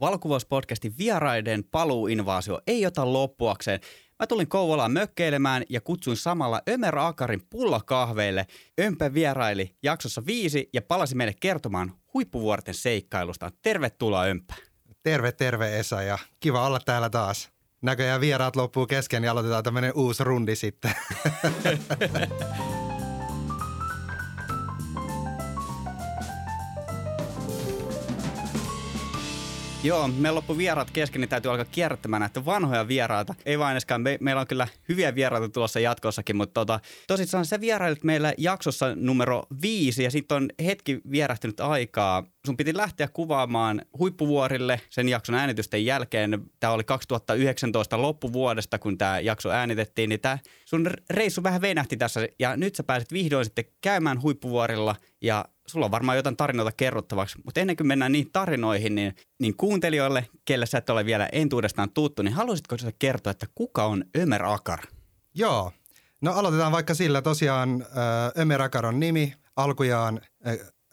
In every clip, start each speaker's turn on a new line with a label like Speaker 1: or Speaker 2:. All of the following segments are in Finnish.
Speaker 1: valokuvauspodcastin vieraiden paluuinvaasio ei ota loppuakseen. Mä tulin Kouvolaan mökkeilemään ja kutsuin samalla Ömer Akarin pullakahveille. Ömpä vieraili jaksossa viisi ja palasi meille kertomaan huippuvuorten seikkailusta. Tervetuloa Ömpä.
Speaker 2: Terve, terve Esa ja kiva olla täällä taas. Näköjään vieraat loppuu kesken ja aloitetaan tämmöinen uusi rundi sitten.
Speaker 1: Joo, me loppu vieraat kesken, niin täytyy alkaa kierrättämään näitä vanhoja vieraita. Ei vain edeskään, me, meillä on kyllä hyviä vieraita tulossa jatkossakin, mutta tota, tosissaan sä vierailit meillä jaksossa numero viisi ja sitten on hetki vierähtynyt aikaa. Sun piti lähteä kuvaamaan huippuvuorille sen jakson äänitysten jälkeen. Tämä oli 2019 loppuvuodesta, kun tämä jakso äänitettiin, niin tämä sun reissu vähän venähti tässä. Ja nyt sä pääset vihdoin sitten käymään huippuvuorilla ja sulla on varmaan jotain tarinoita kerrottavaksi, mutta ennen kuin mennään niihin tarinoihin, niin, niin kuuntelijoille, kelle sä et ole vielä entuudestaan tuttu, niin haluaisitko sä kertoa, että kuka on Ömer Akar?
Speaker 2: Joo, no aloitetaan vaikka sillä. Tosiaan Ömer Akar on nimi, alkujaan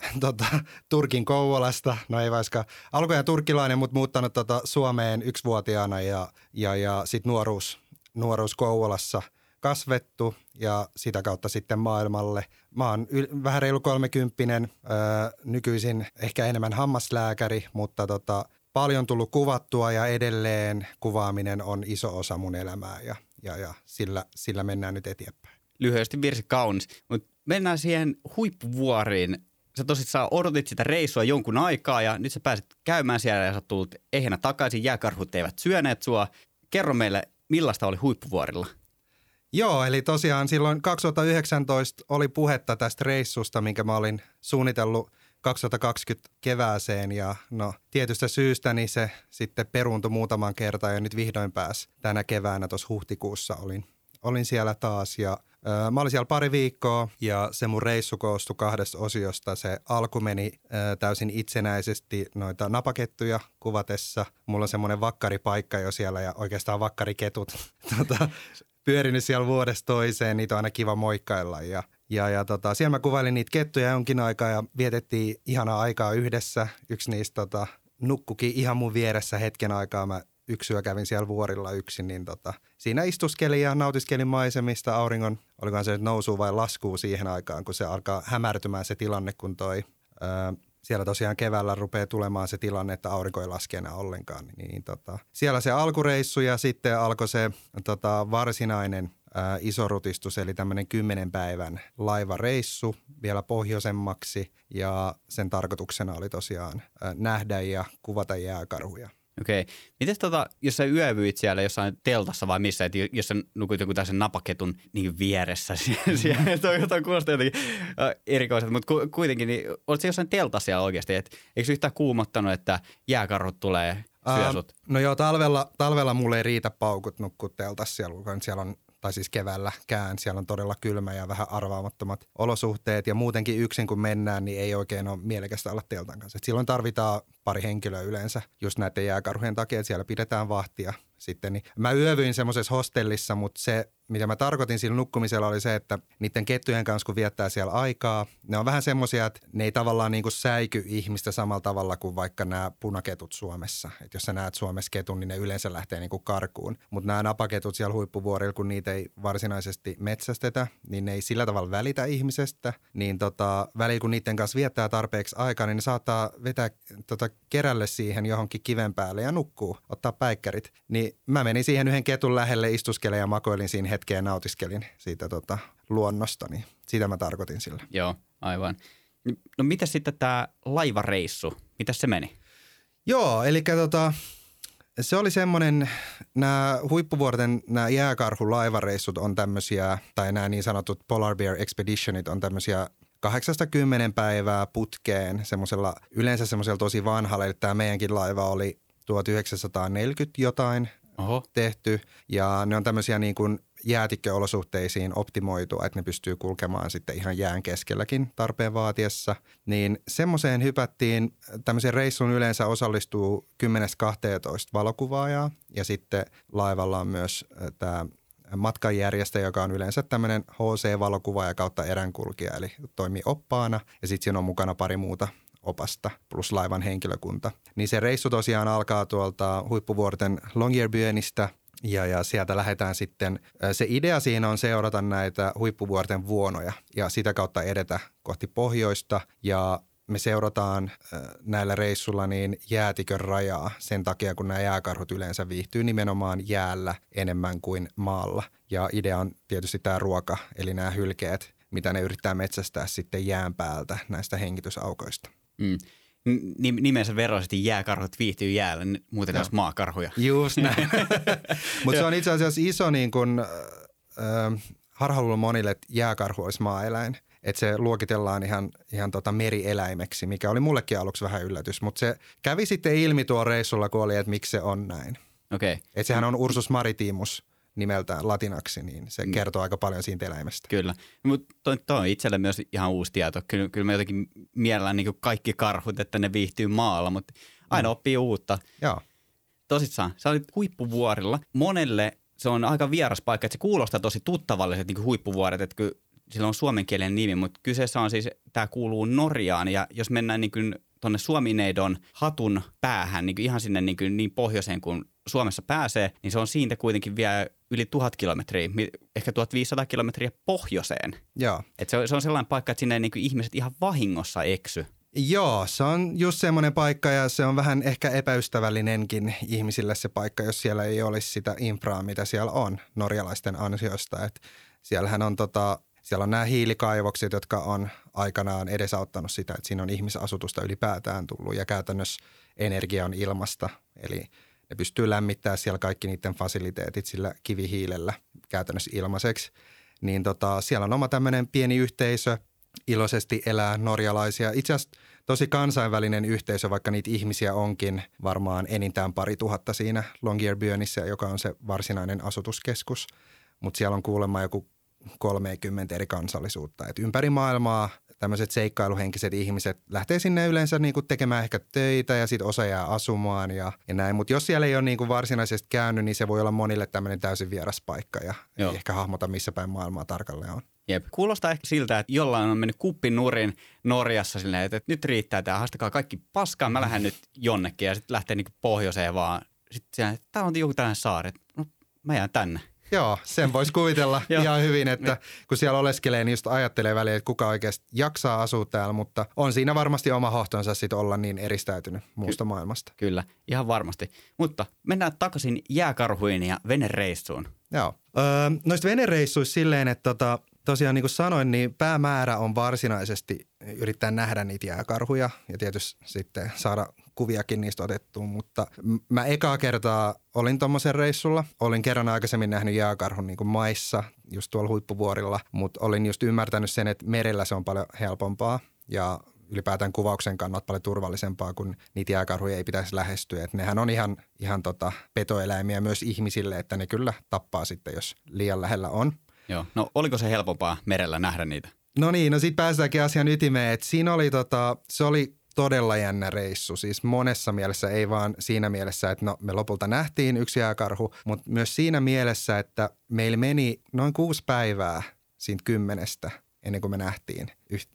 Speaker 2: tota, Turkin Kouvolasta, no ei vaikka alkujaan turkkilainen, mutta muuttanut tota, Suomeen yksivuotiaana ja, ja, ja sitten nuoruus, nuoruus Kouvolassa – kasvettu ja sitä kautta sitten maailmalle. Mä oon yl- vähän reilu kolmekymppinen, öö, nykyisin ehkä enemmän hammaslääkäri, mutta tota, paljon tullut kuvattua ja edelleen kuvaaminen on iso osa mun elämää ja, ja, ja sillä, sillä mennään nyt eteenpäin.
Speaker 1: Lyhyesti virsi kaunis, mutta mennään siihen huippuvuoriin. Sä tosissaan odotit sitä reissua jonkun aikaa ja nyt sä pääset käymään siellä ja sä tullut ehjänä takaisin. Jääkarhut eivät syöneet sua. Kerro meille, millaista oli huippuvuorilla?
Speaker 2: Joo, eli tosiaan silloin 2019 oli puhetta tästä reissusta, minkä mä olin suunnitellut 2020 kevääseen ja no tietystä syystä niin se sitten peruuntui muutaman kertaan ja nyt vihdoin pääs tänä keväänä tuossa huhtikuussa olin, olin siellä taas ja mä olin siellä pari viikkoa ja se mun reissu koostui kahdesta osiosta. Se alku meni täysin itsenäisesti noita napakettuja kuvatessa. Mulla on semmoinen vakkaripaikka jo siellä ja oikeastaan vakkariketut tota, pyörinyt siellä vuodesta toiseen, niitä on aina kiva moikkailla ja ja, ja tota, siellä mä kuvailin niitä kettuja jonkin aikaa ja vietettiin ihanaa aikaa yhdessä. Yksi niistä tota, nukkukin ihan mun vieressä hetken aikaa. Mä yksi kävin siellä vuorilla yksin, niin tota, siinä istuskelin ja nautiskelin maisemista auringon, olikohan se nyt nousuu vai laskuu siihen aikaan, kun se alkaa hämärtymään se tilanne, kun toi öö, siellä tosiaan keväällä rupeaa tulemaan se tilanne, että aurinko ei laske enää ollenkaan. Niin, niin tota, siellä se alkureissu ja sitten alkoi se tota, varsinainen ää, iso rutistus, eli tämmöinen kymmenen päivän laivareissu vielä pohjoisemmaksi ja sen tarkoituksena oli tosiaan ää, nähdä ja kuvata jääkarhuja.
Speaker 1: Okei. Okay. Miten tota, jos sä yövyit siellä jossain teltassa vai missä, että jos sä nukut joku tällaisen napaketun niin vieressä siellä, toi, toi kuulostaa jotenkin erikoiselta, mutta kuitenkin, niin olit se jossain teltassa siellä oikeasti, että eikö yhtään kuumottanut, että jääkarhut tulee syö sut? Uh,
Speaker 2: no joo, talvella, talvella mulle ei riitä paukut nukkua teltassa siellä, kun siellä on tai siis keväällä kään. Siellä on todella kylmä ja vähän arvaamattomat olosuhteet ja muutenkin yksin kun mennään, niin ei oikein ole mielekästä olla teltan kanssa. Et silloin tarvitaan pari henkilöä yleensä just näiden jääkarhujen takia, että siellä pidetään vahtia sitten. Niin mä yövyin semmoisessa hostellissa, mutta se mitä mä tarkoitin sillä nukkumisella oli se, että niiden kettujen kanssa kun viettää siellä aikaa, ne on vähän semmoisia, että ne ei tavallaan niin kuin säiky ihmistä samalla tavalla kuin vaikka nämä punaketut Suomessa. Että jos sä näet Suomessa ketun, niin ne yleensä lähtee niin kuin karkuun. Mutta nämä napaketut siellä huippuvuorilla, kun niitä ei varsinaisesti metsästetä, niin ne ei sillä tavalla välitä ihmisestä. Niin tota, välillä kun niiden kanssa viettää tarpeeksi aikaa, niin ne saattaa vetää tota, kerälle siihen johonkin kiven päälle ja nukkuu, ottaa päikkärit. Niin mä menin siihen yhden ketun lähelle, istuskelemaan ja makoilin siinä hetkeä nautiskelin siitä tota, luonnosta, niin sitä mä tarkoitin sillä.
Speaker 1: Joo, aivan. No mitä sitten tämä laivareissu, mitä se meni?
Speaker 2: Joo, eli tota, se oli semmoinen, nämä huippuvuorten nämä jääkarhulaivareissut on tämmöisiä, tai nämä niin sanotut Polar Bear Expeditionit on tämmöisiä 80 päivää putkeen semmoisella, yleensä semmoisella tosi vanhalla, eli tämä meidänkin laiva oli 1940 jotain Oho. tehty. Ja ne on tämmöisiä niin kuin jäätikköolosuhteisiin optimoitu, että ne pystyy kulkemaan sitten ihan jään keskelläkin tarpeen vaatiessa. Niin semmoiseen hypättiin, tämmöisen reissun yleensä osallistuu 10-12 valokuvaajaa ja sitten laivalla on myös äh, tämä matkanjärjestäjä, joka on yleensä tämmöinen HC-valokuvaaja kautta eränkulkija, eli toimii oppaana ja sitten siinä on mukana pari muuta opasta plus laivan henkilökunta. Niin se reissu tosiaan alkaa tuolta huippuvuorten Longyearbyenistä ja, ja sieltä lähdetään sitten, se idea siinä on seurata näitä huippuvuorten vuonoja ja sitä kautta edetä kohti pohjoista ja me seurataan näillä reissulla niin jäätikön rajaa sen takia, kun nämä jääkarhut yleensä viihtyy nimenomaan jäällä enemmän kuin maalla. Ja idea on tietysti tämä ruoka, eli nämä hylkeet, mitä ne yrittää metsästää sitten jään päältä näistä hengitysaukoista. Mm
Speaker 1: nimensä veroisesti jääkarhut viihtyy jäällä, muuten olisi maakarhuja.
Speaker 2: Just näin. Mutta se on itse asiassa iso niin kun, äh, harhaluulo monille, että jääkarhu olisi maaeläin. Että se luokitellaan ihan, ihan tota merieläimeksi, mikä oli mullekin aluksi vähän yllätys. Mutta se kävi sitten ilmi tuo reissulla, kun oli, että miksi se on näin.
Speaker 1: Okei. Okay.
Speaker 2: Että sehän on Ursus maritimus – nimeltään latinaksi, niin se mm. kertoo aika paljon siitä eläimestä.
Speaker 1: Kyllä, mutta toi on itselle myös ihan uusi tieto. Kyllä, kyllä me jotenkin mielellään niin kaikki karhut, että ne viihtyy maalla, mutta aina mm. oppii uutta.
Speaker 2: Joo.
Speaker 1: Tosissaan, sä olit huippuvuorilla. Monelle se on aika vieras paikka, että se kuulostaa tosi tuttavalliset niin huippuvuoret, että kyllä sillä on suomenkielinen nimi, mutta kyseessä on siis, tämä kuuluu Norjaan ja jos mennään niin kuin tuonne Suomineidon hatun päähän, niin ihan sinne niin, kuin niin pohjoiseen kuin Suomessa pääsee, niin se on siitä kuitenkin vielä yli tuhat kilometriä, ehkä 1500 kilometriä pohjoiseen.
Speaker 2: Joo.
Speaker 1: Et se, on, se on sellainen paikka, että sinne niin kuin ihmiset ihan vahingossa eksy.
Speaker 2: Joo, se on just semmoinen paikka ja se on vähän ehkä epäystävällinenkin ihmisille se paikka, jos siellä ei olisi sitä infraa, mitä siellä on norjalaisten ansiosta. Et siellähän on tota, siellä on nämä hiilikaivokset, jotka on aikanaan edesauttanut sitä, että siinä on ihmisasutusta ylipäätään tullut ja käytännössä energia on ilmasta. Eli ne pystyy lämmittämään siellä kaikki niiden fasiliteetit sillä kivihiilellä käytännössä ilmaiseksi. Niin tota, siellä on oma tämmöinen pieni yhteisö, iloisesti elää norjalaisia. Itse asiassa tosi kansainvälinen yhteisö, vaikka niitä ihmisiä onkin varmaan enintään pari tuhatta siinä Longyearbyenissä, joka on se varsinainen asutuskeskus. Mutta siellä on kuulemma joku 30 eri kansallisuutta. Et ympäri maailmaa tämmöiset seikkailuhenkiset ihmiset lähtee sinne yleensä niinku tekemään ehkä töitä ja sitten osa jää asumaan ja, ja näin. Mutta jos siellä ei ole niinku varsinaisesti käynyt, niin se voi olla monille tämmöinen täysin vieras paikka ja Joo. ei ehkä hahmota missä päin maailmaa tarkalleen on.
Speaker 1: Jep. Kuulostaa ehkä siltä, että jollain on mennyt kuppin nurin Norjassa silleen, että nyt riittää tämä, haastakaa kaikki paskaa, mä lähden nyt jonnekin ja sitten lähtee niinku pohjoiseen vaan. Sitten tämä on joku tällainen saari, no mä jään tänne.
Speaker 2: Joo, sen voisi kuvitella ihan hyvin, että niin. kun siellä oleskelee, niin just ajattelee väliin, että kuka oikeasti jaksaa asua täällä, mutta on siinä varmasti oma hohtonsa sitten olla niin eristäytynyt muusta Ky- maailmasta.
Speaker 1: Kyllä, ihan varmasti. Mutta mennään takaisin jääkarhuihin ja venereissuun.
Speaker 2: Joo. Öö, noista venereissuista silleen, että tota, tosiaan niin kuin sanoin, niin päämäärä on varsinaisesti yrittää nähdä niitä jääkarhuja ja tietysti sitten saada kuviakin niistä otettua, mutta mä ekaa kertaa olin tuommoisen reissulla. Olin kerran aikaisemmin nähnyt jääkarhun niin kuin maissa, just tuolla huippuvuorilla, mutta olin just ymmärtänyt sen, että merellä se on paljon helpompaa ja ylipäätään kuvauksen kannalta paljon turvallisempaa, kun niitä jääkarhuja ei pitäisi lähestyä. Et nehän on ihan, ihan tota petoeläimiä myös ihmisille, että ne kyllä tappaa sitten, jos liian lähellä on.
Speaker 1: Joo. No oliko se helpompaa merellä nähdä niitä?
Speaker 2: No niin, no sitten päästäänkin asian ytimeen, että siinä oli tota, se oli todella jännä reissu. Siis monessa mielessä, ei vaan siinä mielessä, että no, me lopulta nähtiin yksi jääkarhu, mutta myös siinä mielessä, että meillä meni noin kuusi päivää siitä kymmenestä ennen kuin me nähtiin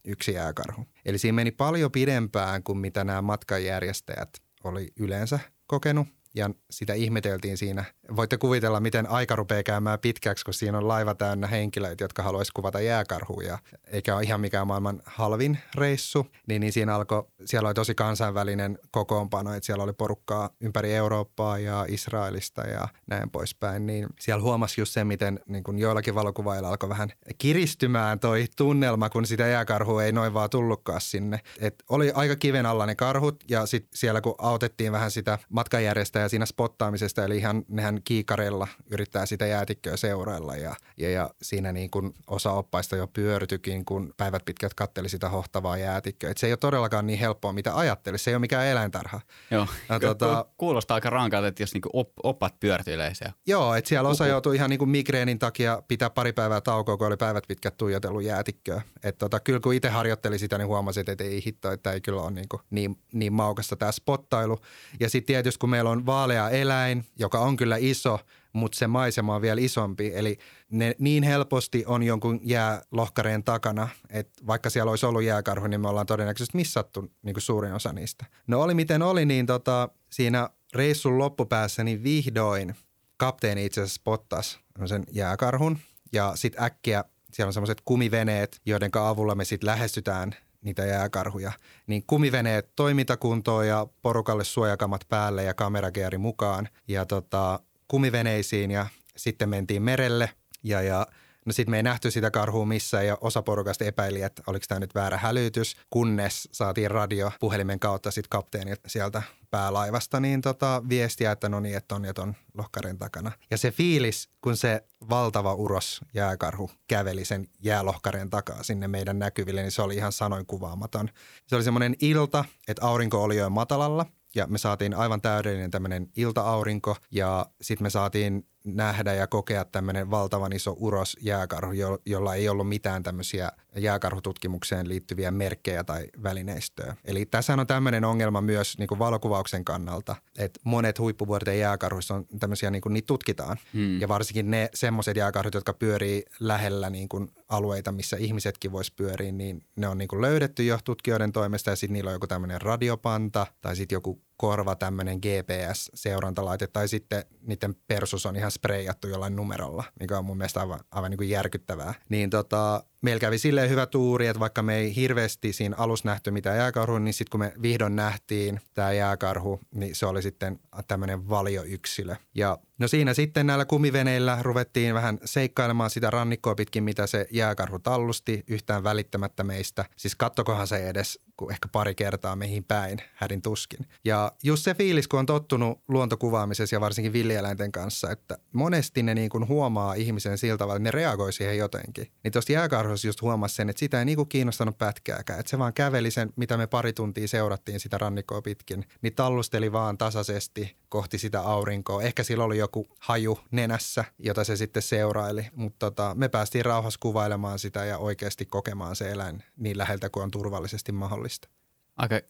Speaker 2: yksi jääkarhu. Eli siinä meni paljon pidempään kuin mitä nämä matkanjärjestäjät oli yleensä kokenut ja sitä ihmeteltiin siinä. Voitte kuvitella, miten aika rupeaa käymään pitkäksi, kun siinä on laiva täynnä henkilöitä, jotka haluaisivat kuvata jääkarhuja. Eikä ole ihan mikään maailman halvin reissu. Niin, niin siinä alkoi, siellä oli tosi kansainvälinen kokoonpano, että siellä oli porukkaa ympäri Eurooppaa ja Israelista ja näin poispäin. Niin siellä huomasi just se, miten niin kun joillakin valokuvailla alkoi vähän kiristymään toi tunnelma, kun sitä jääkarhua ei noin vaan tullutkaan sinne. Et oli aika kiven alla ne karhut ja sitten siellä kun autettiin vähän sitä matkanjärjestäjää ja siinä spottaamisesta, eli ihan nehän kiikareilla yrittää sitä jäätikköä seurailla ja, ja, ja siinä niin kuin osa oppaista jo pyörtykin, kun päivät pitkät katteli sitä hohtavaa jäätikköä. Et se ei ole todellakaan niin helppoa, mitä ajatteli. Se ei ole mikään eläintarha.
Speaker 1: Joo, ja, tuota, kuulostaa aika rankalta, että jos niinku op, oppat pyörtyilee siellä.
Speaker 2: Joo, että siellä osa joutui ihan niin kuin migreenin takia pitää pari päivää taukoa, kun oli päivät pitkät tuijotellut jäätikköä. Et tota, kyllä kun itse harjoitteli sitä, niin huomasin, että ei hitto, että ei kyllä ole niin, kuin niin, niin maukasta tämä spottailu. Ja sitten tietysti kun meillä on vaalea eläin, joka on kyllä iso, mutta se maisema on vielä isompi. Eli ne niin helposti on jonkun jäälohkareen takana, että vaikka siellä olisi ollut jääkarhu, niin me ollaan todennäköisesti missattu niin kuin suurin osa niistä. No oli miten oli, niin tota, siinä reissun loppupäässä niin vihdoin kapteeni itse asiassa spottasi sen jääkarhun ja sitten äkkiä siellä on semmoiset kumiveneet, joiden avulla me sitten lähestytään niitä jääkarhuja. Niin kumiveneet toimintakuntoon ja porukalle suojakamat päälle ja kamerageeri mukaan. Ja tota, kumiveneisiin ja sitten mentiin merelle ja, ja No sitten me ei nähty sitä karhua missään ja osa porukasta epäili, että oliko tämä nyt väärä hälytys, kunnes saatiin radio puhelimen kautta sitten kapteeni sieltä päälaivasta niin tota, viestiä, että no niin, että on ja ton lohkaren takana. Ja se fiilis, kun se valtava uros jääkarhu käveli sen jäälohkaren takaa sinne meidän näkyville, niin se oli ihan sanoin kuvaamaton. Se oli semmoinen ilta, että aurinko oli jo matalalla – ja me saatiin aivan täydellinen tämmöinen ilta-aurinko ja sitten me saatiin nähdä ja kokea tämmöinen valtavan iso uros jääkarhu, jo, jolla ei ollut mitään tämmöisiä jääkarhututkimukseen liittyviä merkkejä tai välineistöä. Eli tässä on tämmöinen ongelma myös niin kuin valokuvauksen kannalta, että monet huippuvuorten jääkarhuissa on tämmöisiä, niin kuin niitä tutkitaan. Hmm. Ja varsinkin ne semmoiset jääkarhut, jotka pyörii lähellä niin kuin alueita, missä ihmisetkin vois pyöriä, niin ne on niin kuin löydetty jo tutkijoiden toimesta ja sitten niillä on joku tämmöinen radiopanta tai sitten joku korva tämmöinen GPS-seurantalaite tai sitten niiden persus on ihan spreijattu jollain numerolla, mikä on mun mielestä aivan, aivan niin kuin järkyttävää. Niin tota, meillä kävi silleen hyvä tuuri, että vaikka me ei hirveästi siinä alussa nähty mitään jääkarhua, niin sitten kun me vihdoin nähtiin tämä jääkarhu, niin se oli sitten tämmöinen valioyksilö. Ja no siinä sitten näillä kumiveneillä ruvettiin vähän seikkailemaan sitä rannikkoa pitkin, mitä se jääkarhu tallusti yhtään välittämättä meistä. Siis kattokohan se edes kuin ehkä pari kertaa meihin päin, hädin tuskin. Ja just se fiilis, kun on tottunut luontokuvaamisessa ja varsinkin villieläinten kanssa, että monesti ne niin kuin huomaa ihmisen sillä tavalla, että ne reagoi siihen jotenkin. Niin tuosta jääkarhussa just huomasi sen, että sitä ei niin kuin kiinnostanut pätkääkään. Että se vaan käveli sen, mitä me pari tuntia seurattiin sitä rannikkoa pitkin, niin tallusteli vaan tasaisesti kohti sitä aurinkoa. Ehkä sillä oli joku haju nenässä, jota se sitten seuraili, mutta tota, me päästiin rauhassa kuvailemaan sitä ja oikeasti kokemaan se eläin niin läheltä kuin on turvallisesti mahdollista.
Speaker 1: Aika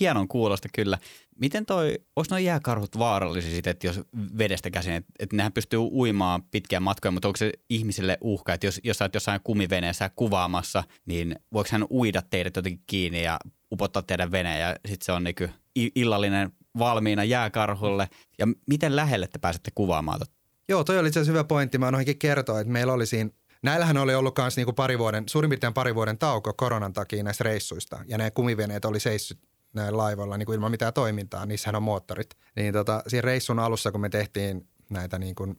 Speaker 1: hienon kuulosta kyllä. Miten toi, onko nuo jääkarhut vaarallisia sitten, että jos vedestä käsin, että, että nehän pystyy uimaan pitkiä matkoja, mutta onko se ihmisille uhka, että jos, jos sä oot jossain kumiveneessä kuvaamassa, niin voiko hän uida teidät jotenkin kiinni ja upottaa teidän veneen ja sitten se on niin illallinen valmiina jääkarhulle. Ja miten lähelle te pääsette kuvaamaan?
Speaker 2: Joo, toi oli itse asiassa hyvä pointti. Mä noihinkin kertoa, että meillä oli siinä Näillähän oli ollut myös niinku pari vuoden, suurin piirtein pari vuoden tauko koronan takia näistä reissuista. Ja ne kumiveneet oli seissyt näillä laivoilla niin kuin ilman mitään toimintaa. Niissähän on moottorit. Niin tota, siinä reissun alussa, kun me tehtiin näitä niin kuin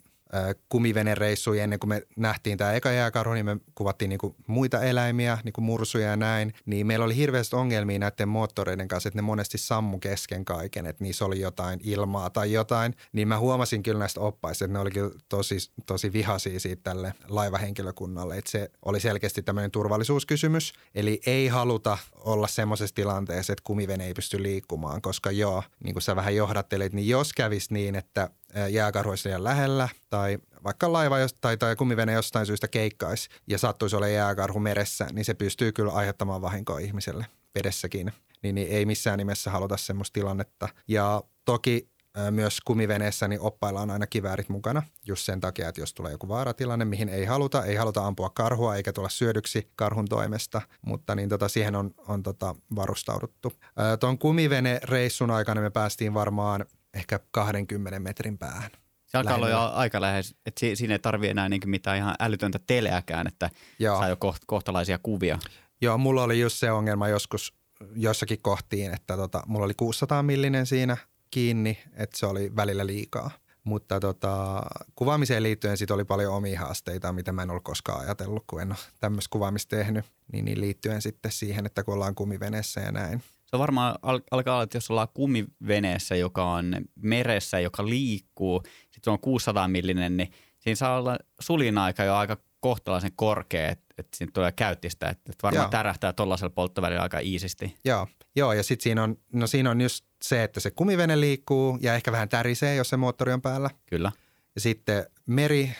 Speaker 2: kumivenereissuja ennen kuin me nähtiin tämä eka jääkarhu, niin me kuvattiin niinku muita eläimiä, niinku mursuja ja näin. Niin meillä oli hirveästi ongelmia näiden moottoreiden kanssa, että ne monesti sammu kesken kaiken, että niissä oli jotain ilmaa tai jotain. Niin mä huomasin kyllä näistä oppaista, että ne oli kyllä tosi, tosi vihaisia siitä tälle laivahenkilökunnalle. Että se oli selkeästi tämmöinen turvallisuuskysymys. Eli ei haluta olla semmoisessa tilanteessa, että kumivene ei pysty liikkumaan, koska joo, niin kuin sä vähän johdattelit, niin jos kävisi niin, että jääkarhuissa ja lähellä tai vaikka laiva tai, tai kumivene jostain syystä keikkaisi ja sattuisi olla jääkarhu meressä, niin se pystyy kyllä aiheuttamaan vahinkoa ihmiselle vedessäkin. Niin, niin ei missään nimessä haluta semmoista tilannetta. Ja toki myös kumiveneessä niin oppailla on aina kiväärit mukana just sen takia, että jos tulee joku vaaratilanne, mihin ei haluta, ei haluta ampua karhua eikä tulla syödyksi karhun toimesta, mutta niin tota, siihen on, on tota varustauduttu. Tuon kumivene-reissun aikana me päästiin varmaan ehkä 20 metrin päähän.
Speaker 1: Se alkaa olla jo aika lähes, että siinä ei tarvi enää niin mitään ihan älytöntä teleäkään, että Joo. saa jo koht- kohtalaisia kuvia.
Speaker 2: Joo, mulla oli just se ongelma joskus jossakin kohtiin, että tota, mulla oli 600 millinen siinä kiinni, että se oli välillä liikaa. Mutta tota, kuvaamiseen liittyen sit oli paljon omia haasteita, mitä mä en ollut koskaan ajatellut, kun en ole tämmöistä kuvaamista tehnyt. Niin, niin liittyen sitten siihen, että kun ollaan kumiveneessä ja näin.
Speaker 1: Se varmaan al- alkaa olla, että jos ollaan kumiveneessä, joka on meressä, joka liikkuu, sitten se on 600 millinen, niin siinä saa olla sulin aika jo aika kohtalaisen korkea, että, että siinä tulee käyttistä, että, että varmaan Joo. tärähtää tuollaisella polttovälillä aika iisisti.
Speaker 2: Joo, Joo ja sitten siinä on, no siinä on just se, että se kumivene liikkuu ja ehkä vähän tärisee, jos se moottori on päällä.
Speaker 1: Kyllä.
Speaker 2: Ja sitten meri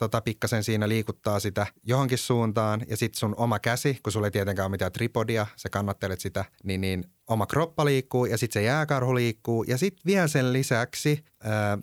Speaker 2: tota, pikkasen siinä liikuttaa sitä johonkin suuntaan ja sitten sun oma käsi, kun sulla ei tietenkään ole mitään tripodia, sä kannattelet sitä, niin, niin oma kroppa liikkuu ja sitten se jääkarhu liikkuu. Ja sitten vielä sen lisäksi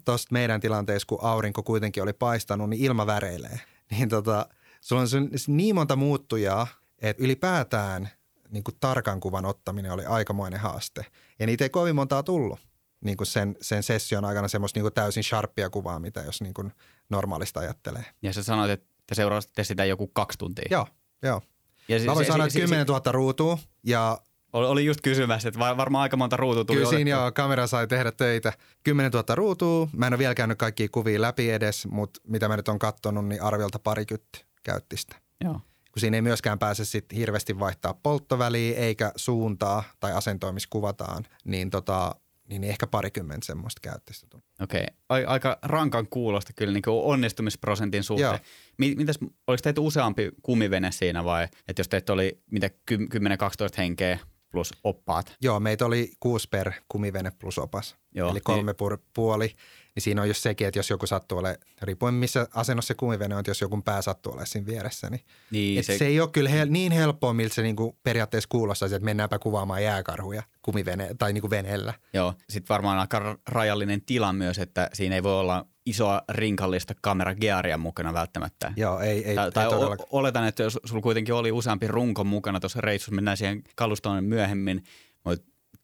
Speaker 2: tuosta meidän tilanteessa, kun aurinko kuitenkin oli paistanut, niin ilma väreilee. Niin tota, sulla on niin monta muuttujaa, että ylipäätään niin kuin tarkan kuvan ottaminen oli aikamoinen haaste. Ja niitä ei kovin montaa tullut niin kuin sen, sen session aikana semmoista niin kuin täysin sharppia kuvaa, mitä jos niin kuin normaalista ajattelee.
Speaker 1: Ja sä sanoit, että seurasitte sitä joku kaksi tuntia.
Speaker 2: Joo, joo. Ja Mä voin sanoa, että 10 000 ruutua ja
Speaker 1: oli, just kysymässä, että varmaan aika monta ruutua tuli
Speaker 2: Kyllä siinä joo, kamera sai tehdä töitä. 10 000 ruutua. Mä en ole vielä käynyt kaikkia kuvia läpi edes, mutta mitä mä nyt on katsonut, niin arviolta parikytti käytti sitä.
Speaker 1: Joo.
Speaker 2: Kun siinä ei myöskään pääse sit hirveästi vaihtaa polttoväliä eikä suuntaa tai asentoa, missä kuvataan, niin tota, niin ehkä parikymmentä semmoista käyttäistä tuli.
Speaker 1: Okei, okay. aika rankan kuulosta kyllä niin onnistumisprosentin suhteen. Joo. Mitäs, oliko teitä useampi kumivene siinä vai, että jos teitä oli mitä 10-12 henkeä plus oppaat?
Speaker 2: Joo, meitä oli kuusi per kumivene plus opas, Joo, eli kolme niin. puoli niin siinä on just sekin, että jos joku sattuu ole, riippuen missä asennossa se kumivene on, että jos joku pää sattuu olemaan siinä vieressä, niin, niin se... se ei ole kyllä he, niin helppoa, miltä se niinku periaatteessa kuulostaisi, että mennäänpä kuvaamaan jääkarhuja kumivene tai niinku veneellä.
Speaker 1: Joo, sitten varmaan aika rajallinen tila myös, että siinä ei voi olla isoa rinkallista kameragearia mukana välttämättä.
Speaker 2: Joo, ei, ei,
Speaker 1: tai, ei tai oletan, että jos sulla kuitenkin oli useampi runko mukana tuossa reissussa, mennään siihen kalustoon myöhemmin,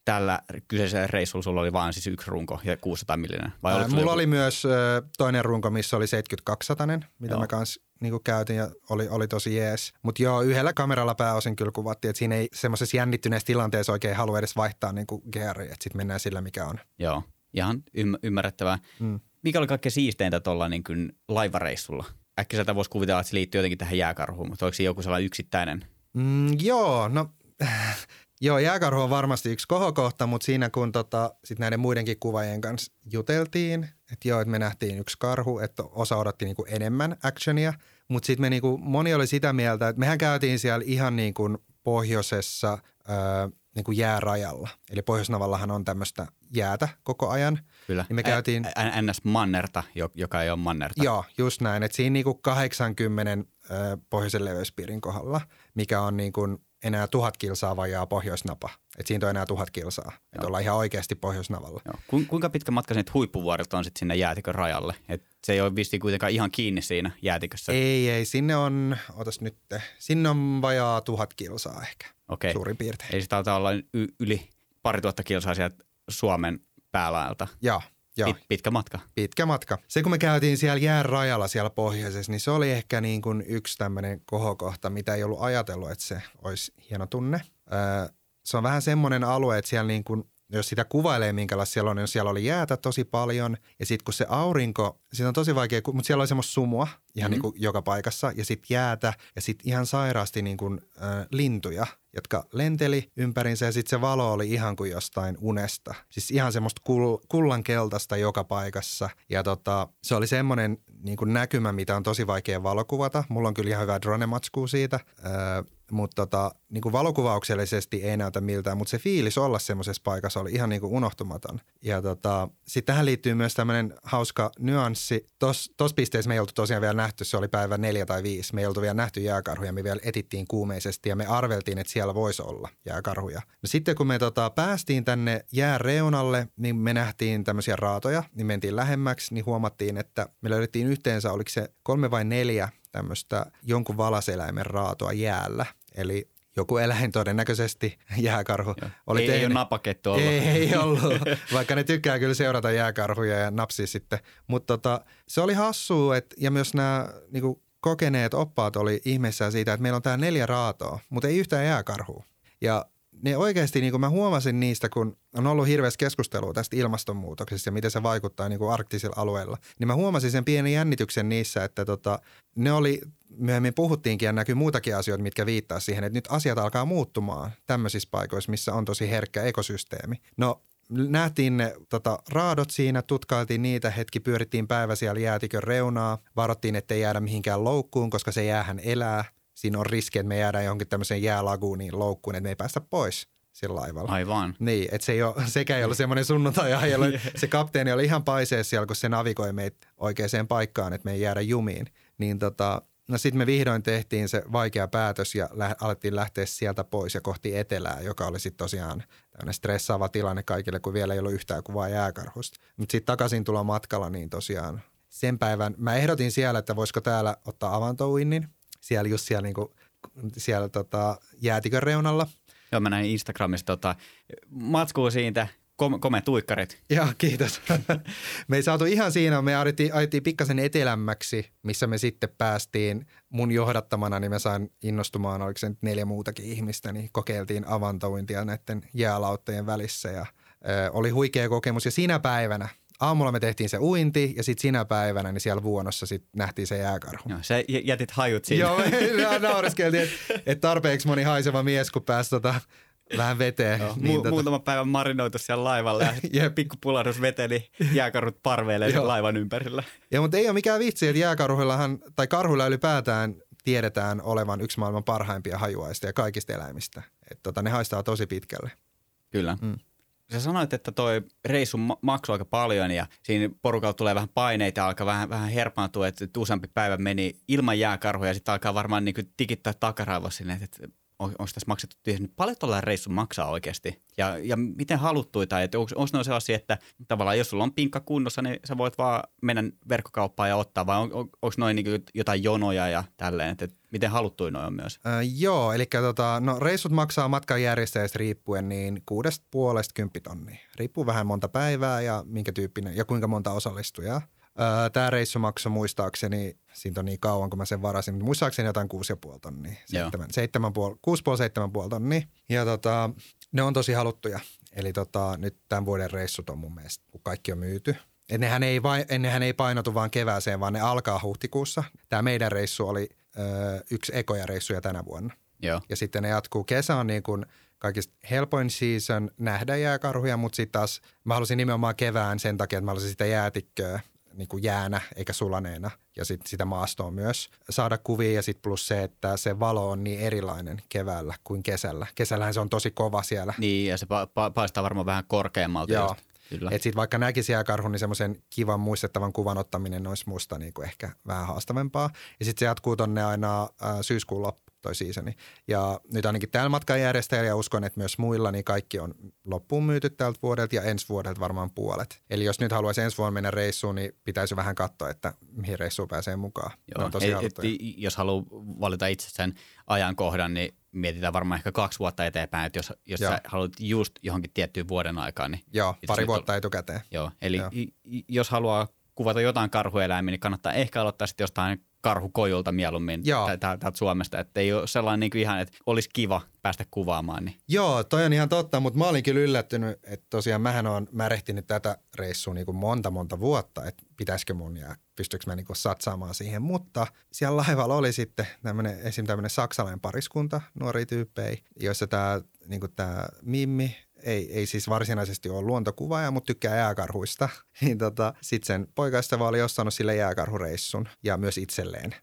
Speaker 1: tällä kyseisellä reissulla sulla oli vain siis yksi runko ja 600 millinen?
Speaker 2: Vai Ää, mulla joku... oli myös ö, toinen runko, missä oli 7200 mitä joo. mä kanssa niin käytin ja oli, oli tosi jees. Mutta joo, yhdellä kameralla pääosin kyllä kuvattiin, että siinä ei semmoisessa jännittyneessä tilanteessa oikein halua edes vaihtaa niin GRI, että sitten mennään sillä mikä on.
Speaker 1: Joo, ihan ym- ymmärrettävää. Mm. Mikä oli kaikkein siisteintä tuolla niin laivareissulla? Äkkiseltä voisi kuvitella, että se liittyy jotenkin tähän jääkarhuun, mutta oliko se joku sellainen yksittäinen?
Speaker 2: Mm, joo, no Joo, jääkarhu on varmasti yksi kohokohta, mutta siinä kun tota, sit näiden muidenkin kuvaajien kanssa juteltiin, että joo, että me nähtiin yksi karhu, että osa odotti niinku enemmän actionia, mutta sitten me niinku, moni oli sitä mieltä, että mehän käytiin siellä ihan niin kuin pohjoisessa öö, niin kuin jäärajalla. Eli Pohjoisnavallahan on tämmöistä jäätä koko ajan.
Speaker 1: Kyllä. Niin me käytiin... NS-mannerta, joka ei ole mannerta.
Speaker 2: Joo, just näin. Että siinä niin kuin 80 pohjoisen leveyspiirin kohdalla, mikä on niin kuin enää tuhat kilsaa vajaa pohjoisnapa. Että siinä on enää tuhat kilsaa. Että ollaan ihan oikeasti pohjoisnavalla.
Speaker 1: Joo. Kuinka pitkä matka sinne huippuvuorilta on sitten sinne jäätikön rajalle? Et se ei ole vissiin kuitenkaan ihan kiinni siinä jäätikössä.
Speaker 2: Ei, ei. Sinne on, otas nyt, sinne on vajaa tuhat kilsaa ehkä Okei. suurin piirtein.
Speaker 1: Se taitaa olla y- yli pari tuhatta kilsaa sieltä Suomen päälaelta.
Speaker 2: Joo. Joo.
Speaker 1: Pit, pitkä matka.
Speaker 2: Pitkä matka. Se kun me käytiin siellä jään rajalla siellä pohjoisessa, niin se oli ehkä niin kuin yksi tämmöinen kohokohta, mitä ei ollut ajatellut, että se olisi hieno tunne. Öö, se on vähän semmoinen alue, että siellä niin kuin jos sitä kuvailee, minkälaista siellä on, niin siellä oli jäätä tosi paljon. Ja sitten kun se aurinko, siitä on tosi vaikea, mutta siellä oli semmoista sumua ihan mm-hmm. niin kuin joka paikassa. Ja sitten jäätä ja sitten ihan sairaasti niin kuin, äh, lintuja, jotka lenteli ympärinsä. Ja sitten se valo oli ihan kuin jostain unesta. Siis ihan semmoista kul- kullankeltaista joka paikassa. Ja tota, se oli semmoinen niin kuin näkymä, mitä on tosi vaikea valokuvata. Mulla on kyllä ihan hyvä drone siitä. Äh, mutta tota, niin kuin valokuvauksellisesti ei näytä miltään, mutta se fiilis olla semmoisessa paikassa oli ihan niin kuin unohtumaton. Ja tota, sitten tähän liittyy myös tämmöinen hauska nyanssi. Tuossa pisteessä me ei oltu tosiaan vielä nähty, se oli päivä neljä tai viisi. Me ei oltu vielä nähty jääkarhuja, me vielä etittiin kuumeisesti ja me arveltiin, että siellä voisi olla jääkarhuja. No sitten kun me tota, päästiin tänne jääreunalle, niin me nähtiin tämmöisiä raatoja, niin mentiin lähemmäksi, niin huomattiin, että me löydettiin yhteensä, oliko se kolme vai neljä tämmöistä jonkun valaseläimen raatoa jäällä. Eli joku eläin todennäköisesti, jääkarhu.
Speaker 1: Oli ei, ei ole napakettu ollut.
Speaker 2: Ei, ei ollut, vaikka ne tykkää kyllä seurata jääkarhuja ja napsia sitten. Mutta tota, se oli hassu, että, ja myös nämä niinku, kokeneet oppaat oli ihmeissään siitä, että meillä on tämä neljä raatoa, mutta ei yhtään jääkarhua. Ja ne oikeasti, niin kuin mä huomasin niistä, kun on ollut hirveästi keskustelua tästä ilmastonmuutoksesta ja miten se vaikuttaa niin kuin arktisilla alueilla, niin mä huomasin sen pienen jännityksen niissä, että tota, ne oli, myöhemmin puhuttiinkin ja näkyy muutakin asioita, mitkä viittaa siihen, että nyt asiat alkaa muuttumaan tämmöisissä paikoissa, missä on tosi herkkä ekosysteemi. No nähtiin ne tota, raadot siinä, tutkailtiin niitä, hetki pyörittiin päivä siellä jäätikön reunaa, varattiin, ettei jäädä mihinkään loukkuun, koska se jäähän elää – siinä on riski, että me jäädään johonkin tämmöiseen jäälaguuniin loukkuun, että me ei päästä pois sillä laivalla.
Speaker 1: Aivan.
Speaker 2: Niin, että se ei ole, sekä ei ollut semmoinen sunnuntai ajelu. Se kapteeni oli ihan paiseessa siellä, kun se navigoi meitä oikeaan paikkaan, että me ei jäädä jumiin. Niin tota, no sitten me vihdoin tehtiin se vaikea päätös ja lä- alettiin lähteä sieltä pois ja kohti etelää, joka oli sitten tosiaan tämmöinen stressaava tilanne kaikille, kun vielä ei ollut yhtään kuvaa jääkarhusta. Mutta sitten takaisin tulla matkalla, niin tosiaan sen päivän, mä ehdotin siellä, että voisiko täällä ottaa avantouinnin, siellä just siellä, niin kuin, siellä tota, jäätikön reunalla.
Speaker 1: Joo, mä näin Instagramissa tota, matskuu siitä, kom- kome tuikkarit.
Speaker 2: Joo, kiitos. me ei saatu ihan siinä, me ajettiin, ajettiin pikkasen etelämmäksi, missä me sitten päästiin mun johdattamana, niin mä sain innostumaan, oliko se nyt neljä muutakin ihmistä, niin kokeiltiin avantouintia näiden jäälauttojen välissä ja ö, oli huikea kokemus. Ja siinä päivänä, aamulla me tehtiin se uinti ja sitten sinä päivänä niin siellä vuonossa sit nähtiin se jääkarhu.
Speaker 1: Joo, sä jätit hajut siinä.
Speaker 2: Joo, me naureskeltiin, että et tarpeeksi moni haiseva mies, kun pääsi tota vähän veteen.
Speaker 1: Joo, niin mu- tota... Muutama päivä marinoitu siellä laivalla ja pikku pulahdus veteli jääkarhut parveille laivan ympärillä.
Speaker 2: Ja, mutta ei ole mikään vitsi, että jääkarhuillahan, tai karhuilla ylipäätään tiedetään olevan yksi maailman parhaimpia hajuaista ja kaikista eläimistä. Et tota, ne haistaa tosi pitkälle.
Speaker 1: Kyllä. Mm. Sä sanoit, että toi reissu maksoi aika paljon ja siinä porukalla tulee vähän paineita alkaa vähän, vähän herpaantua, että useampi päivä meni ilman jääkarhuja ja sitten alkaa varmaan niin tikittää takaraivossa sinne, että onko tässä maksettu tyhjä, paljon tuolla reissu maksaa oikeasti? Ja, ja miten haluttuja tai onko, onko ne sellaisia, että tavallaan jos sulla on pinkka kunnossa, niin sä voit vaan mennä verkkokauppaan ja ottaa, vai on, on, onko noin niin jotain jonoja ja tälleen, että miten haluttuja noin on myös?
Speaker 2: Äh, joo, eli tota, no, reissut maksaa matkan järjestäjästä riippuen niin kuudesta puolesta kymppitonnia. Riippuu vähän monta päivää ja minkä tyyppinen ja kuinka monta osallistujaa. Tämä reissu maksoi muistaakseni, siitä on niin kauan kun mä sen varasin, mutta muistaakseni jotain 6,5 tonnia, 6,5-7,5 tonnia. Ja tota, ne on tosi haluttuja. Eli tota, nyt tämän vuoden reissut on mun mielestä, kun kaikki on myyty. Et nehän, ei vai, nehän ei painotu vaan kevääseen, vaan ne alkaa huhtikuussa. Tämä meidän reissu oli ö, yksi ekoja reissuja tänä vuonna.
Speaker 1: Joo.
Speaker 2: Ja sitten ne jatkuu. Kesä on niin kuin kaikista helpoin season nähdä jääkarhuja, mutta sitten taas mä halusin nimenomaan kevään sen takia, että mä halusin sitä jäätikköä niin kuin jäänä eikä sulaneena ja sit sitä maastoa myös saada kuvia ja sitten plus se, että se valo on niin erilainen keväällä kuin kesällä. Kesällähän se on tosi kova siellä.
Speaker 1: Niin ja se pa- pa- paistaa varmaan vähän korkeammalta.
Speaker 2: Joo. Just. Että sitten vaikka näkisi jääkarhun, niin semmoisen kivan muistettavan kuvan ottaminen olisi musta niin kuin ehkä vähän haastavempaa. Ja sitten se jatkuu tonne aina äh, syyskuun loppuun toi seasoni. Ja nyt ainakin täällä matkanjärjestäjällä ja uskon, että myös muilla, niin kaikki on loppuun myyty tältä vuodelta ja ensi vuodelta varmaan puolet. Eli jos nyt haluaisi ensi vuonna mennä reissuun, niin pitäisi vähän katsoa, että mihin reissuun pääsee mukaan.
Speaker 1: Joo, tosi et, et, jos haluaa valita itse sen ajankohdan, niin mietitään varmaan ehkä kaksi vuotta eteenpäin, että jos, jos sä haluat just johonkin tiettyyn vuoden aikaan. Niin
Speaker 2: Joo, pari vuotta on, etukäteen.
Speaker 1: Joo, eli joo. jos haluaa kuvata jotain karhueläimiä, niin kannattaa ehkä aloittaa sitten jostain karhukojulta mieluummin täältä Suomesta. Että ei ole sellainen niin kuin ihan, että olisi kiva päästä kuvaamaan. Niin.
Speaker 2: Joo, toi on ihan totta, mutta mä olin kyllä yllättynyt, että tosiaan mähän on märehtinyt tätä reissua niin kuin monta monta vuotta, että pitäisikö mun ja pystyykö mä niin kuin satsaamaan siihen. Mutta siellä laivalla oli sitten tämmöinen, esim. tämmöinen saksalainen pariskunta, nuori tyyppejä, joissa tämä niin tämä Mimmi ei, ei siis varsinaisesti ole luontokuvaaja, mutta tykkää jääkarhuista. Niin tota, sitten sen poikaystävä oli ostanut sille jääkarhureissun ja myös itselleen.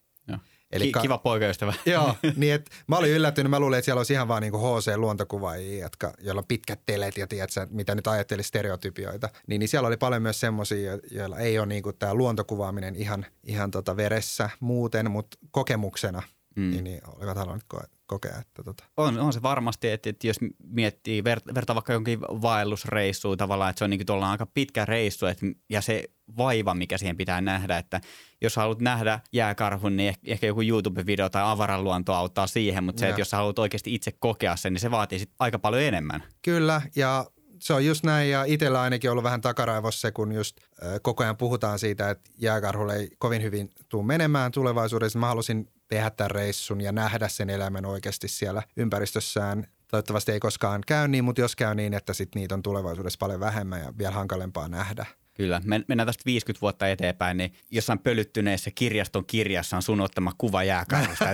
Speaker 1: Eli ka- Kiva poikaystävä.
Speaker 2: Joo, niin et, mä olin yllättynyt. Mä luulin, että siellä olisi ihan vaan niinku HC-luontokuvaajia, jotka, joilla on pitkät telet ja tiedätkö, mitä nyt ajatteli stereotypioita. Niin, niin siellä oli paljon myös semmoisia, joilla ei ole niinku tämä luontokuvaaminen ihan, ihan tota veressä muuten, mutta kokemuksena – mm. niin, niin olivat halunneet ko- kokea. Että tota.
Speaker 1: on, on se varmasti, että, että jos miettii, ver, vertaa vaikka jonkin vaellusreissuun tavallaan, että se on niin kuin aika pitkä reissu että, ja se vaiva, mikä siihen pitää nähdä, että jos haluat nähdä jääkarhun, niin ehkä, ehkä joku YouTube-video tai avaranluonto auttaa siihen, mutta se, että jos haluat oikeasti itse kokea sen, niin se vaatii sit aika paljon enemmän.
Speaker 2: Kyllä, ja se on just näin ja itsellä ainakin ollut vähän takaraivossa se, kun just koko ajan puhutaan siitä, että jääkarhulle ei kovin hyvin tule menemään tulevaisuudessa. Mä halusin tehdä tämän reissun ja nähdä sen elämän oikeasti siellä ympäristössään. Toivottavasti ei koskaan käy niin, mutta jos käy niin, että sit niitä on tulevaisuudessa paljon vähemmän ja vielä hankalempaa nähdä.
Speaker 1: Kyllä. Mennään tästä 50 vuotta eteenpäin, niin jossain pölyttyneessä kirjaston kirjassa on sun ottama kuva jääkarhusta.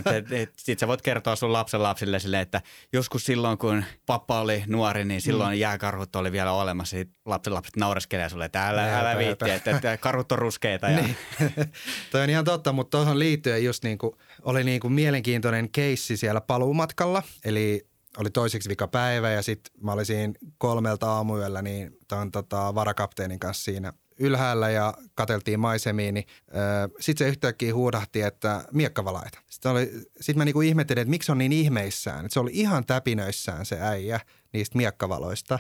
Speaker 1: Sitten sä voit kertoa sun lapsen lapsille silleen, että joskus silloin, kun pappa oli nuori, niin silloin mm. jääkarhut oli vielä olemassa. lapsen lapset naureskelee sulle, että älä, älä viitti, että, että karhut on ruskeita. Ja... Niin.
Speaker 2: Toi on ihan totta, mutta tuohon liittyen just niin kuin, oli niin kuin mielenkiintoinen keissi siellä paluumatkalla. Eli oli toiseksi vika päivä ja sitten mä olisin kolmelta aamuyöllä niin tämän tota, varakapteenin kanssa siinä ylhäällä ja kateltiin maisemiin, niin sitten se yhtäkkiä huudahti, että miekkavalaita. Sitten, oli, sit mä niinku ihmettelin, että miksi on niin ihmeissään. Et se oli ihan täpinöissään se äijä niistä miekkavaloista,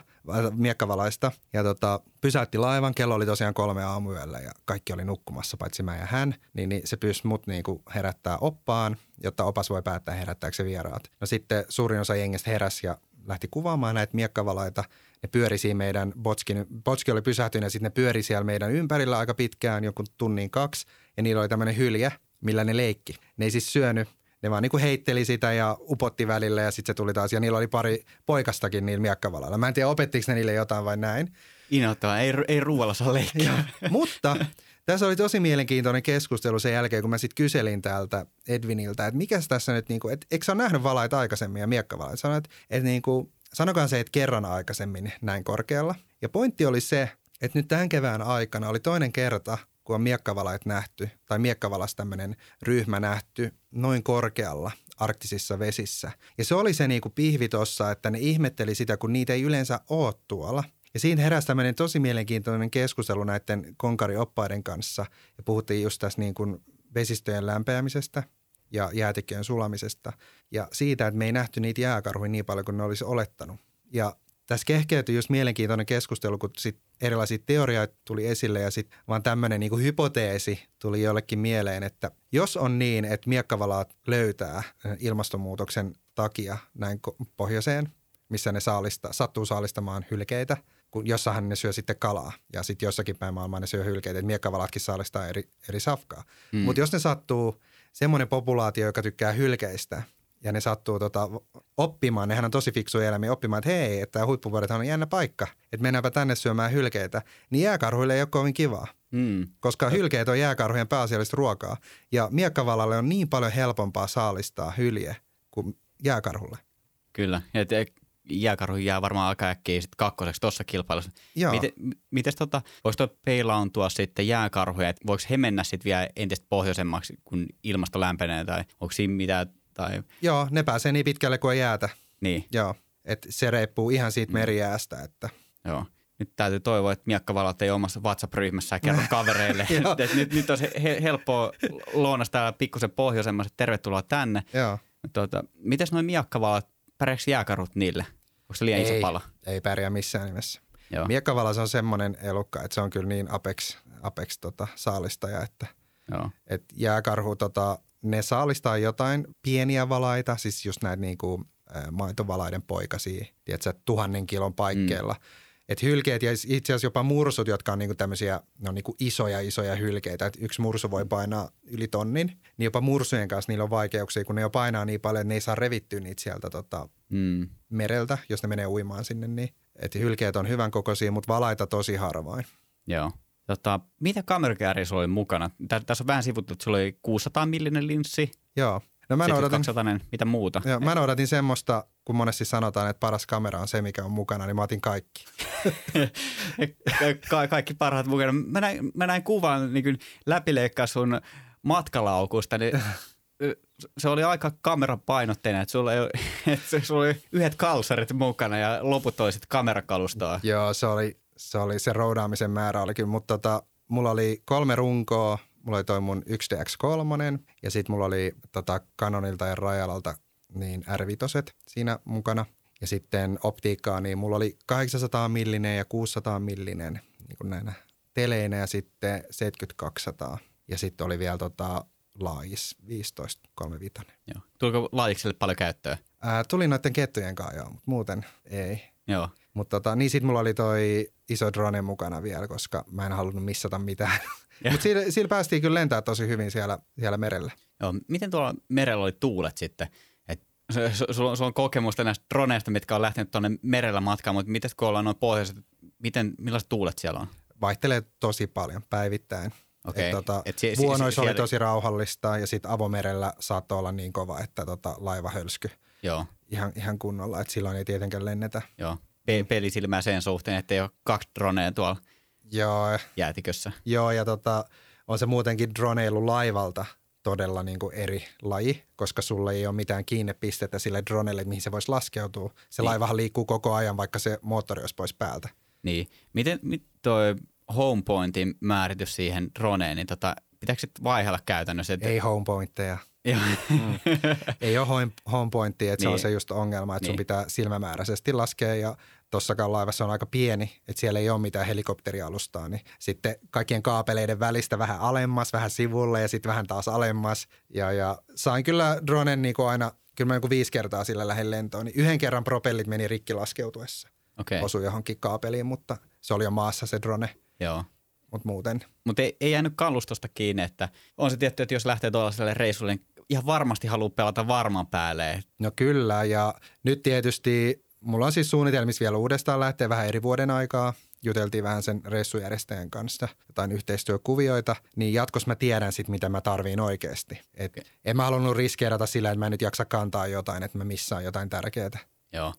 Speaker 2: miekkavalaista. Ja tota, pysäytti laivan, kello oli tosiaan kolme aamuyöllä ja kaikki oli nukkumassa, paitsi mä ja hän. Niin, niin se pyysi mut niinku herättää oppaan, jotta opas voi päättää herättääkö se vieraat. No sitten suurin osa jengistä heräsi ja lähti kuvaamaan näitä miekkavalaita. Ne pyöri siinä meidän, Botskin, Botski oli pysähtynyt ja sitten ne pyöri siellä meidän ympärillä aika pitkään, joku tunnin kaksi. Ja niillä oli tämmöinen hylje, millä ne leikki. Ne ei siis syönyt ne vaan niinku heitteli sitä ja upotti välillä ja sitten se tuli taas. Ja niillä oli pari poikastakin niillä miekkavalalla. Mä en tiedä, opettiko ne niille jotain vai näin.
Speaker 1: Innoittavaa, ei, ei ruoalla saa leikkiä.
Speaker 2: Mutta tässä oli tosi mielenkiintoinen keskustelu sen jälkeen, kun mä sitten kyselin täältä Edviniltä, että mikä tässä nyt, niinku, että eikö sä ole nähnyt valaita aikaisemmin ja miekkavalaita? Sanoin, että, että niinku, sanokaa se, että kerran aikaisemmin näin korkealla. Ja pointti oli se, että nyt tämän kevään aikana oli toinen kerta, kun on miekkavalait nähty, tai miekkavalas tämmöinen ryhmä nähty noin korkealla arktisissa vesissä. Ja se oli se niinku pihvi tossa, että ne ihmetteli sitä, kun niitä ei yleensä ole tuolla. Ja siinä heräsi tämmöinen tosi mielenkiintoinen keskustelu näiden konkarioppaiden kanssa. Ja puhuttiin just tässä niin kuin vesistöjen lämpeämisestä ja jäätikköjen sulamisesta. Ja siitä, että me ei nähty niitä jääkarhuja niin paljon kuin ne olisi olettanut. Ja tässä kehkeytyi just mielenkiintoinen keskustelu, kun sit erilaisia teorioita tuli esille ja sitten vaan tämmöinen niin hypoteesi tuli jollekin mieleen, että jos on niin, että miekkavalaat löytää ilmastonmuutoksen takia näin pohjoiseen, missä ne saalista, sattuu saalistamaan hylkeitä, kun jossahan ne syö sitten kalaa ja sitten jossakin päin maailmaa ne syö hylkeitä, että miekkavalatkin saalistaa eri, eri safkaa. Mm. Mutta jos ne sattuu semmoinen populaatio, joka tykkää hylkeistä – ja ne sattuu tota, oppimaan, nehän on tosi fiksuja eläimiä, oppimaan, että hei, että huippuvuodethan on jännä paikka, että mennäänpä tänne syömään hylkeitä, niin jääkarhuille ei ole kovin kivaa. Mm. Koska hylkeet on jääkarhujen pääasiallista ruokaa. Ja miekkavalalle on niin paljon helpompaa saalistaa hylje kuin jääkarhulle.
Speaker 1: Kyllä. Et jääkarhu jää varmaan aika äkkiä sit kakkoseksi tuossa kilpailussa.
Speaker 2: Joo.
Speaker 1: Miten, mites tota, voiko tuo peilaantua sitten jääkarhuja, että voiko he mennä sitten vielä entistä pohjoisemmaksi, kun ilmasto lämpenee tai onko siinä mitään tai...
Speaker 2: Joo, ne pääsee niin pitkälle kuin jäätä.
Speaker 1: Niin.
Speaker 2: Joo, että se reipuu ihan siitä mm. merijäästä. Että.
Speaker 1: Joo. Nyt täytyy toivoa, että miakkavalat ei omassa WhatsApp-ryhmässä kerro kavereille. et nyt, nyt on he, helppoa lounasta täällä pikkusen pohjoisemmassa, tervetuloa tänne.
Speaker 2: Joo.
Speaker 1: Tuota, mites noin miakkavalat, pärjääkö jääkarut niille? Onko se liian
Speaker 2: ei,
Speaker 1: iso pala?
Speaker 2: Ei pärjää missään nimessä. Joo. Miakkavalas on semmoinen elukka, että se on kyllä niin apex, apex tota, saalistaja, että Joo. Et jääkarhu tota, ne saalistaa jotain pieniä valaita, siis just näitä niin kuin, maitovalaiden poikasia, tiedätkö, tuhannen kilon paikkeilla. Mm. Et hylkeet ja itse asiassa jopa mursut, jotka on niinku tämmöisiä, ne on niinku isoja isoja hylkeitä. Et yksi mursu voi painaa yli tonnin, niin jopa mursujen kanssa niillä on vaikeuksia, kun ne jo painaa niin paljon, että ne ei saa revittyä niitä sieltä tota, mm. mereltä, jos ne menee uimaan sinne. Niin. Et hylkeet on hyvän kokoisia, mutta valaita tosi harvoin.
Speaker 1: Joo. Tota, mitä kamerakääriä sulla oli mukana? Tässä on vähän sivuttu, että sulla oli 600 millinen linssi.
Speaker 2: Joo. No mä noudatin,
Speaker 1: 200, mitä muuta?
Speaker 2: Joo, mä noudatin semmoista, kun monesti sanotaan, että paras kamera on se, mikä on mukana, niin mä otin kaikki.
Speaker 1: Ka- kaikki parhaat mukana. Mä näin, mä näin kuvan niin läpileikkaa sun matkalaukusta, niin se oli aika kamerapainotteinen, että sulla, ei, että sulla oli yhdet kalsarit mukana ja loput toiset kamerakalustoa.
Speaker 2: Joo, se oli se oli se roudaamisen määrä olikin, mutta tota, mulla oli kolme runkoa, mulla oli toi mun 1DX3 ja sitten mulla oli tota Canonilta ja Rajalalta niin r siinä mukana. Ja sitten optiikkaa, niin mulla oli 800 millinen ja 600 millinen niin kuin näinä teleinä ja sitten 7200. Ja sitten oli vielä tota laajis 15 35.
Speaker 1: Joo. Tuliko laajikselle paljon käyttöä?
Speaker 2: Ää, tuli noiden kettujen kanssa joo, mutta muuten ei.
Speaker 1: Joo.
Speaker 2: Mutta tota, niin sitten mulla oli toi iso drone mukana vielä, koska mä en halunnut missata mitään. Mutta sillä, sillä päästiin kyllä lentää tosi hyvin siellä, siellä merellä.
Speaker 1: Joo, miten tuolla merellä oli tuulet sitten? Sulla, on, kokemusta näistä droneista, mitkä on lähtenyt tuonne merellä matkaan, mutta miten kun ollaan noin pohjoiset, miten, millaiset tuulet siellä on?
Speaker 2: Vaihtelee tosi paljon päivittäin.
Speaker 1: Okay. Et,
Speaker 2: tota, et si- vuonoissa si- oli siellä... tosi rauhallista ja sitten avomerellä saattoi olla niin kova, että tota, laiva hölsky.
Speaker 1: Joo.
Speaker 2: Ihan, ihan kunnolla, että silloin ei tietenkään lennetä.
Speaker 1: Joo pe- pelisilmää sen suhteen, että ei ole kaksi dronea tuolla Joo. jäätikössä.
Speaker 2: Joo, ja tota, on se muutenkin droneilu laivalta todella niin kuin eri laji, koska sulla ei ole mitään kiinnepistettä sille dronelle, mihin se voisi laskeutua. Se niin. laivahan liikkuu koko ajan, vaikka se moottori olisi pois päältä.
Speaker 1: Niin. Miten mit toi, homepointin määritys siihen droneen, niin tota, pitääkö sitten vaihella käytännössä? Että...
Speaker 2: Ei homepointteja. Mm. Ei ole home, homepointtia, että niin. se on niin. se just ongelma, että niin. sun pitää silmämääräisesti laskea ja tossakaan laivassa on aika pieni, että siellä ei ole mitään helikopterialustaa, niin sitten kaikkien kaapeleiden välistä vähän alemmas, vähän sivulle ja sitten vähän taas alemmas. Ja, ja sain kyllä dronen niin kuin aina, kyllä mä niin kuin viisi kertaa sillä lähden lentoon, niin yhden kerran propellit meni rikki laskeutuessa. Okay. Osui johonkin kaapeliin, mutta se oli jo maassa se drone.
Speaker 1: Joo.
Speaker 2: Mutta muuten.
Speaker 1: Mutta ei, ei jäänyt kalustosta kiinni, että on se tietty, että jos lähtee tuollaiselle reissulle, niin ihan varmasti haluaa pelata varman päälle.
Speaker 2: No kyllä, ja nyt tietysti mulla on siis suunnitelmissa vielä uudestaan lähteä vähän eri vuoden aikaa. Juteltiin vähän sen reissujärjestäjän kanssa, jotain yhteistyökuvioita, niin jatkossa mä tiedän sitten, mitä mä tarviin oikeasti. Et okay. En mä halunnut riskeerata sillä, että mä en nyt jaksa kantaa jotain, että mä missään jotain tärkeää.
Speaker 1: Joo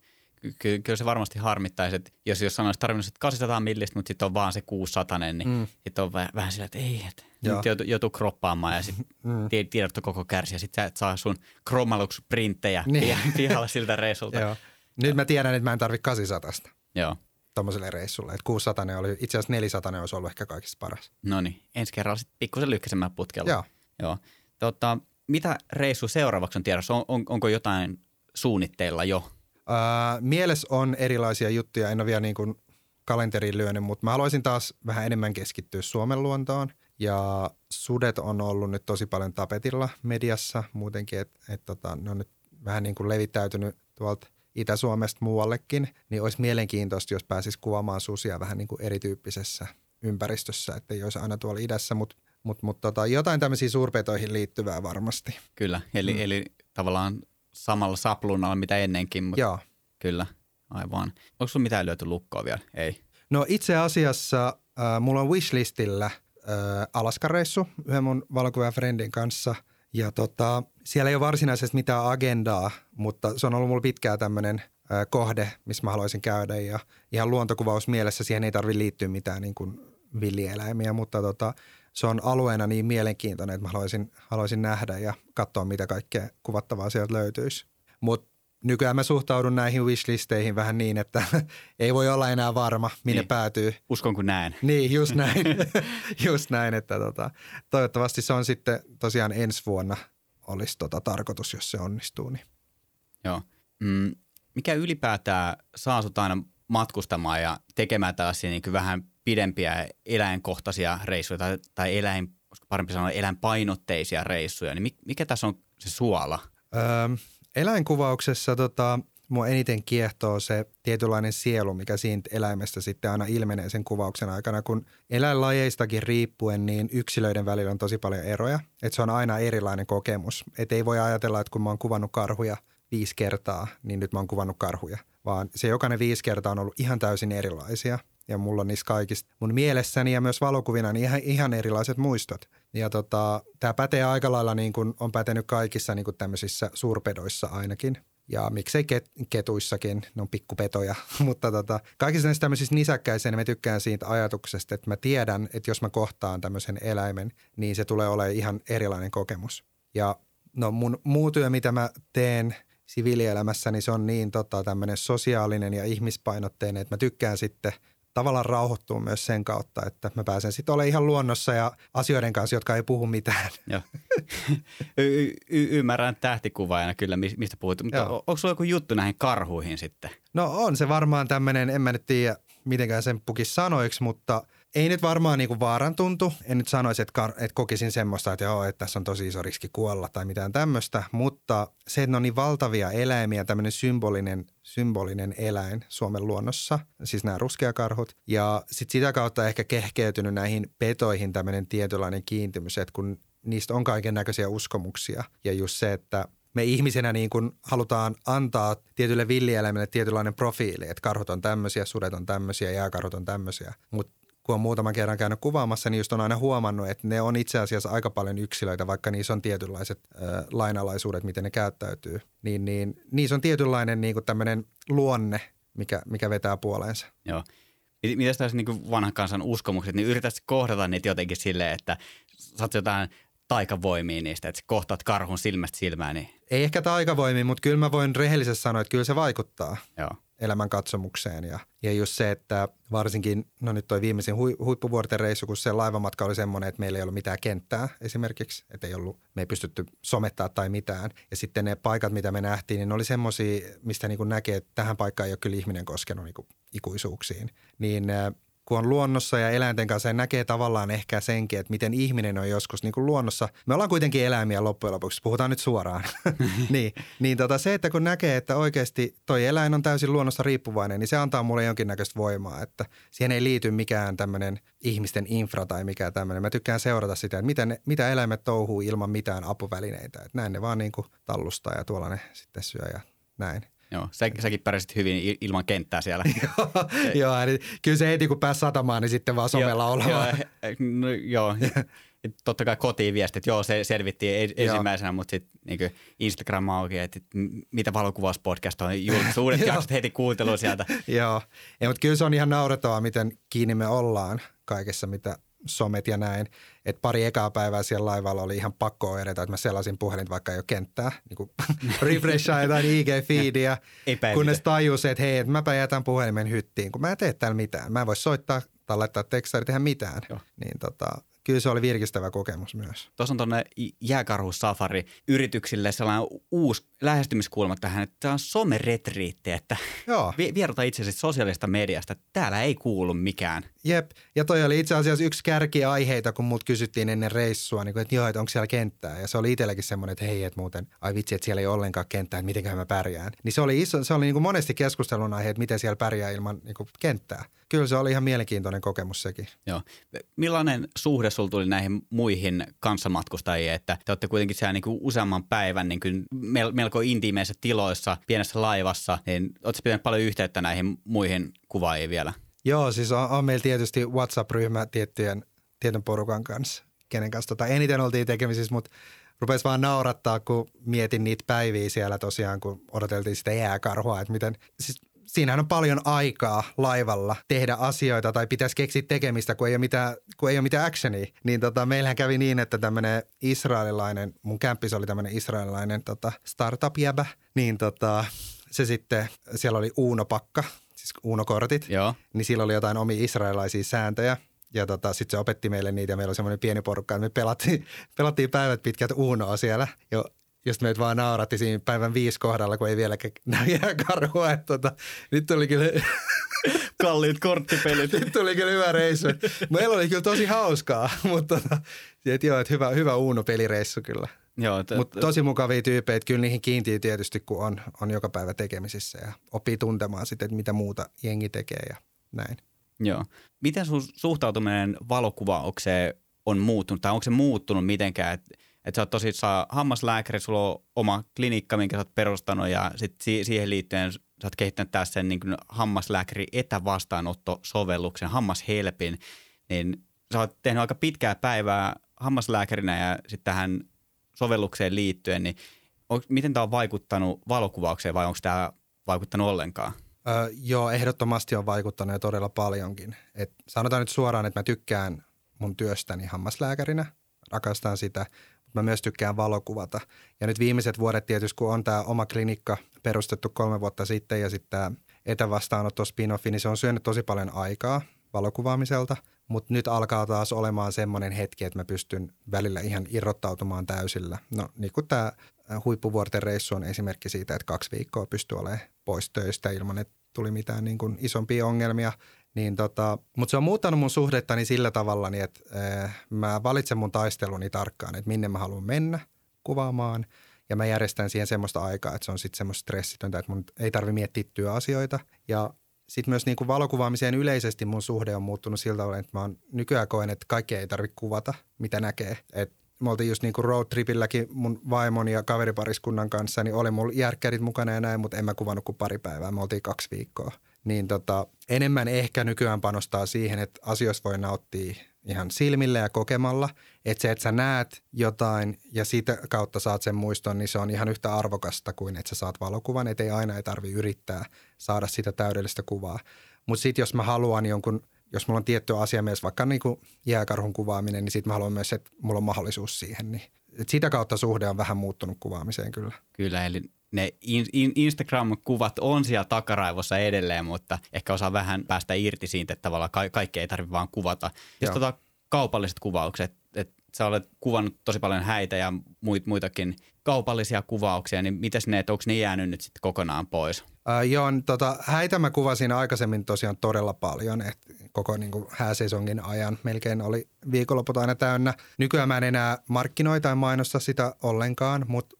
Speaker 1: ky- kyllä se varmasti harmittaisi, että jos, jos sanoisi tarvinnut 800 millistä, mutta sitten on vaan se 600, niin mm. sitten on vähän, vähän sillä, että ei, että nyt joutuu, joutuu kroppaamaan ja sitten mm. tiedot koko kärsi ja sitten sä et saa sun Chromalux printtejä niin. pihalla siltä reissulta.
Speaker 2: Joo. Nyt mä tiedän, että mä en tarvitse 800.
Speaker 1: Joo.
Speaker 2: Tuommoiselle reissulle. Että 600 oli, itse asiassa 400 olisi ollut ehkä kaikista paras.
Speaker 1: No niin, ensi kerralla sitten pikkusen lykkäisemmän putkella.
Speaker 2: Joo.
Speaker 1: Joo. Tota, mitä reissu seuraavaksi on tiedossa? On, on, onko jotain suunnitteilla jo?
Speaker 2: Äh, mielessä on erilaisia juttuja, en ole vielä niin kuin kalenteriin lyönyt, mutta mä haluaisin taas vähän enemmän keskittyä Suomen luontoon. Ja sudet on ollut nyt tosi paljon tapetilla mediassa muutenkin, että et tota, ne on nyt vähän niin kuin levittäytynyt tuolta Itä-Suomesta muuallekin, niin olisi mielenkiintoista, jos pääsisi kuvaamaan susia vähän niin kuin erityyppisessä ympäristössä, että ei olisi aina tuolla idässä, mutta mut, mut tota, jotain tämmöisiä suurpetoihin liittyvää varmasti.
Speaker 1: Kyllä, eli, mm. eli tavallaan samalla sapluunalla mitä ennenkin, mutta
Speaker 2: Joo.
Speaker 1: kyllä, aivan. Onko sulla mitään löyty lukkoa vielä? Ei.
Speaker 2: No itse asiassa äh, mulla on wishlistillä äh, Alaskareissu yhden mun friendin kanssa – ja tota, siellä ei ole varsinaisesti mitään agendaa, mutta se on ollut mulla pitkää tämmöinen kohde, missä mä haluaisin käydä. Ja ihan luontokuvaus mielessä siihen ei tarvitse liittyä mitään niin kuin villieläimiä, mutta tota, se on alueena niin mielenkiintoinen, että mä haluaisin, haluaisin nähdä ja katsoa, mitä kaikkea kuvattavaa sieltä löytyisi. Mutta nykyään mä suhtaudun näihin wishlisteihin vähän niin, että ei voi olla enää varma, minne
Speaker 1: niin.
Speaker 2: päätyy.
Speaker 1: Uskon kuin näin.
Speaker 2: Niin, just näin. just näin, että tota, toivottavasti se on sitten tosiaan ensi vuonna olisi tota tarkoitus, jos se onnistuu. Niin.
Speaker 1: Joo. Mm, mikä ylipäätään saa sut aina matkustamaan ja tekemään tällaisia niin vähän pidempiä eläinkohtaisia reissuja tai, tai eläin, parempi sanoa eläinpainotteisia reissuja, niin mikä tässä on se suola?
Speaker 2: Öö, eläinkuvauksessa tota, mua eniten kiehtoo se tietynlainen sielu, mikä siitä eläimestä sitten aina ilmenee sen kuvauksen aikana, kun eläinlajeistakin riippuen, niin yksilöiden välillä on tosi paljon eroja. Että se on aina erilainen kokemus. Että ei voi ajatella, että kun mä oon kuvannut karhuja viisi kertaa, niin nyt mä oon kuvannut karhuja. Vaan se jokainen viisi kertaa on ollut ihan täysin erilaisia ja mulla on niissä kaikista mun mielessäni ja myös valokuvina niin ihan, ihan erilaiset muistot. Ja tota, tämä pätee aika lailla niin kuin on pätenyt kaikissa niin kuin tämmöisissä suurpedoissa ainakin. Ja miksei ket, ketuissakin, ne on pikkupetoja. Mutta tota, kaikissa näissä tämmöisissä nisäkkäissä niin mä tykkään siitä ajatuksesta, että mä tiedän, että jos mä kohtaan tämmöisen eläimen, niin se tulee olemaan ihan erilainen kokemus. Ja no mun muu työ, mitä mä teen siviilielämässä, niin se on niin tota, tämmöinen sosiaalinen ja ihmispainotteinen, että mä tykkään sitten tavallaan rauhoittuu myös sen kautta, että mä pääsen sitten olemaan ihan luonnossa ja asioiden kanssa, jotka ei puhu mitään.
Speaker 1: Joo. y- y- ymmärrän tähtikuvaajana kyllä, mistä puhut, mutta Joo. onko sulla joku juttu näihin karhuihin sitten?
Speaker 2: No on se varmaan tämmöinen, en mä nyt tiedä mitenkään sen pukisi sanoiksi, mutta – ei nyt varmaan niin kuin vaaran tuntu. En nyt sanoisi, että, kar- että kokisin semmoista, että joo, että tässä on tosi iso riski kuolla tai mitään tämmöistä. Mutta se, että ne on niin valtavia eläimiä, tämmöinen symbolinen, symbolinen eläin Suomen luonnossa, siis nämä ruskeakarhut. Ja sitten sitä kautta ehkä kehkeytynyt näihin petoihin tämmöinen tietynlainen kiintymys, että kun niistä on kaiken näköisiä uskomuksia. Ja just se, että me ihmisenä niin kuin halutaan antaa tietylle villieläimelle tietynlainen profiili, että karhut on tämmöisiä, sudet on tämmöisiä, jääkarhut on tämmöisiä. Mutta kun on muutaman kerran käynyt kuvaamassa, niin just on aina huomannut, että ne on itse asiassa aika paljon yksilöitä, vaikka niissä on tietynlaiset ö, lainalaisuudet, miten ne käyttäytyy. Niin, niin niissä on tietynlainen niin tämmöinen luonne, mikä, mikä vetää puoleensa.
Speaker 1: Joo. Mitäs tässä niin vanhan kansan uskomukset, niin yritätkö kohdata niitä jotenkin silleen, että saat jotain taikavoimia niistä, että kohtaat karhun silmästä silmään? Niin...
Speaker 2: Ei ehkä taikavoimia, mutta kyllä mä voin rehellisesti sanoa, että kyllä se vaikuttaa.
Speaker 1: Joo.
Speaker 2: Elämän katsomukseen. Ja, ja just se, että varsinkin, no nyt toi viimeisin hui, huippuvuorten reissu, kun se laivamatka oli semmoinen, että meillä ei ollut mitään kenttää esimerkiksi, että ei ollut, me ei pystytty somettaa tai mitään. Ja sitten ne paikat, mitä me nähtiin, niin ne oli semmoisia, mistä niin näkee, että tähän paikkaan ei ole kyllä ihminen koskenut niin ikuisuuksiin. Niin kun on luonnossa ja eläinten kanssa näkee tavallaan ehkä senkin, että miten ihminen on joskus niin kuin luonnossa. Me ollaan kuitenkin eläimiä loppujen lopuksi, puhutaan nyt suoraan. niin, niin tota se, että kun näkee, että oikeasti toi eläin on täysin luonnossa riippuvainen, niin se antaa mulle jonkinnäköistä voimaa, että siihen ei liity mikään tämmöinen ihmisten infra tai mikään tämmöinen. Mä tykkään seurata sitä, että mitä, ne, mitä eläimet touhuu ilman mitään apuvälineitä. Että näin ne vaan niin kuin tallustaa ja tuolla ne sitten syö ja näin.
Speaker 1: Joo, sä, säkin pärjäsit hyvin ilman kenttää siellä.
Speaker 2: joo, eli kyllä se heti kun pääsi satamaan, niin sitten vaan somella olemaan.
Speaker 1: Joo, no, joo. totta kai kotiin viestit, joo se selvittiin ensimmäisenä, mutta sitten niin Instagram auki, että mitä valokuvauspodcast on, suuret jaksot heti kuuntelu sieltä.
Speaker 2: joo, ja, mutta kyllä se on ihan naurettavaa, miten kiinni me ollaan kaikessa, mitä somet ja näin. Että pari ekaa päivää siellä laivalla oli ihan pakko edetä, että mä selasin puhelin, vaikka ei ole kenttää. Niin kuin refreshaa jotain IG-feedia, kunnes tajus, että hei, että mäpä jätän puhelimen hyttiin, kun mä en tee täällä mitään. Mä en voi soittaa tai laittaa tekstari, tehdä mitään. Joo. Niin tota, kyllä se oli virkistävä kokemus myös.
Speaker 1: Tuossa on tuonne jääkarhussafari yrityksille sellainen uusi lähestymiskulma tähän, että tämä on someretriitti, että Joo. vierota itse asiassa sosiaalista mediasta. Täällä ei kuulu mikään.
Speaker 2: Jep, ja toi oli itse asiassa yksi kärkiaiheita, kun mut kysyttiin ennen reissua, niin kuin, että joo, että onko siellä kenttää. Ja se oli itselläkin semmoinen, että hei, että muuten, ai vitsi, että siellä ei ollenkaan kenttää, että miten mä pärjään. Niin se oli, iso, se oli niin kuin monesti keskustelun aihe, että miten siellä pärjää ilman niin kuin kenttää. Kyllä se oli ihan mielenkiintoinen kokemus sekin.
Speaker 1: Joo. Millainen suhde sulla tuli näihin muihin kanssamatkustajiin, että te olette kuitenkin siellä niin kuin useamman päivän niin kuin melko intiimeissä tiloissa, pienessä laivassa, niin oletko pitänyt paljon yhteyttä näihin muihin kuvaajiin vielä?
Speaker 2: Joo, siis on, on meillä tietysti WhatsApp-ryhmä tiettyjen, tietyn porukan kanssa, kenen kanssa tota, eniten oltiin tekemisissä, mutta rupesi vaan naurattaa, kun mietin niitä päiviä siellä tosiaan, kun odoteltiin sitä jääkarhua, että miten, siis siinähän on paljon aikaa laivalla tehdä asioita tai pitäisi keksiä tekemistä, kun ei ole mitään, kun ei ole mitään actionia. Niin tota, meillähän kävi niin, että tämmöinen israelilainen, mun kämppis oli tämmöinen israelilainen tota, startup-jäbä, niin tota, se sitten, siellä oli Uuno-pakka, siis Uuno-kortit, Joo. niin sillä oli jotain omia israelilaisia sääntöjä. Ja tota, sitten se opetti meille niitä ja meillä oli semmoinen pieni porukka, että me pelattiin, pelattiin päivät pitkät Uunoa siellä. Jo just meitä vaan nauratti siinä päivän viisi kohdalla, kun ei vieläkään näy karhua. Että tota, nyt tuli kyllä...
Speaker 1: Kalliit korttipelit.
Speaker 2: nyt tuli kyllä hyvä reissu. Meillä oli kyllä tosi hauskaa, mutta tota, et joo, että hyvä, hyvä Uuno-pelireissu kyllä. Joo, t- Mutta tosi mukavia tyyppejä, kyllä niihin kiintiä tietysti, kun on, on joka päivä tekemisissä ja oppii tuntemaan sitten, että mitä muuta jengi tekee ja näin.
Speaker 1: Joo. Miten sun suhtautuminen valokuvaukseen on muuttunut, tai onko se muuttunut mitenkään, että että sä oot tosissaan hammaslääkäri, sulla on oma klinikka, minkä sä oot perustanut ja sit si- siihen liittyen sä oot kehittänyt tässä sen niin hammaslääkäri etävastaanotto-sovelluksen, hammashelpin, niin sä oot tehnyt aika pitkää päivää hammaslääkärinä ja sitten tähän sovellukseen liittyen, niin on, miten tämä on vaikuttanut valokuvaukseen vai onko tämä vaikuttanut ollenkaan?
Speaker 2: Öö, joo, ehdottomasti on vaikuttanut ja todella paljonkin. Et sanotaan nyt suoraan, että mä tykkään mun työstäni hammaslääkärinä, rakastan sitä, mä myös tykkään valokuvata. Ja nyt viimeiset vuodet tietysti, kun on tämä oma klinikka perustettu kolme vuotta sitten ja sitten tämä etävastaanotto spin-offi, niin se on syönyt tosi paljon aikaa valokuvaamiselta. Mutta nyt alkaa taas olemaan semmoinen hetki, että mä pystyn välillä ihan irrottautumaan täysillä. No niin kuin tämä huippuvuorten reissu on esimerkki siitä, että kaksi viikkoa pystyy olemaan pois töistä ilman, että tuli mitään niin kuin isompia ongelmia. Niin tota, mutta se on muuttanut mun suhdettani sillä tavalla, niin että äh, mä valitsen mun taisteluni tarkkaan, että minne mä haluan mennä kuvaamaan. Ja mä järjestän siihen semmoista aikaa, että se on sitten semmoista stressitöntä, että mun ei tarvi miettiä työasioita. Ja sitten myös niin kuin valokuvaamiseen yleisesti mun suhde on muuttunut sillä tavalla, että mä oon nykyään koen, että kaikkea ei tarvitse kuvata, mitä näkee. Et me oltiin just niin kuin roadtripilläkin mun vaimon ja kaveripariskunnan kanssa, niin oli mulla järkkärit mukana ja näin, mutta en mä kuvannut kuin pari päivää. Me oltiin kaksi viikkoa niin tota, enemmän ehkä nykyään panostaa siihen, että asioista voi nauttia ihan silmillä ja kokemalla. Että se, että sä näet jotain ja siitä kautta saat sen muiston, niin se on ihan yhtä arvokasta kuin että sä saat valokuvan. Että ei aina ei tarvi yrittää saada sitä täydellistä kuvaa. Mutta sitten jos mä haluan jonkun, jos mulla on tietty asiamies, vaikka niin kuin jääkarhun kuvaaminen, niin sitten mä haluan myös, että mulla on mahdollisuus siihen. Niin et sitä kautta suhde on vähän muuttunut kuvaamiseen kyllä.
Speaker 1: Kyllä, eli ne in, in, Instagram-kuvat on siellä takaraivossa edelleen, mutta ehkä osaa vähän päästä irti siitä, että tavallaan ka- kaikkea ei tarvitse vaan kuvata. Jos tota, kaupalliset kuvaukset, että sä olet kuvannut tosi paljon häitä ja muit, muitakin kaupallisia kuvauksia, niin miten ne, onko ne jäänyt nyt sitten kokonaan pois?
Speaker 2: Äh, joo, tota, häitä mä kuvasin aikaisemmin tosiaan todella paljon, että koko niin kuin, hääsesongin ajan melkein oli viikonloput aina täynnä. Nykyään mä en enää markkinoi tai mainosta sitä ollenkaan, mutta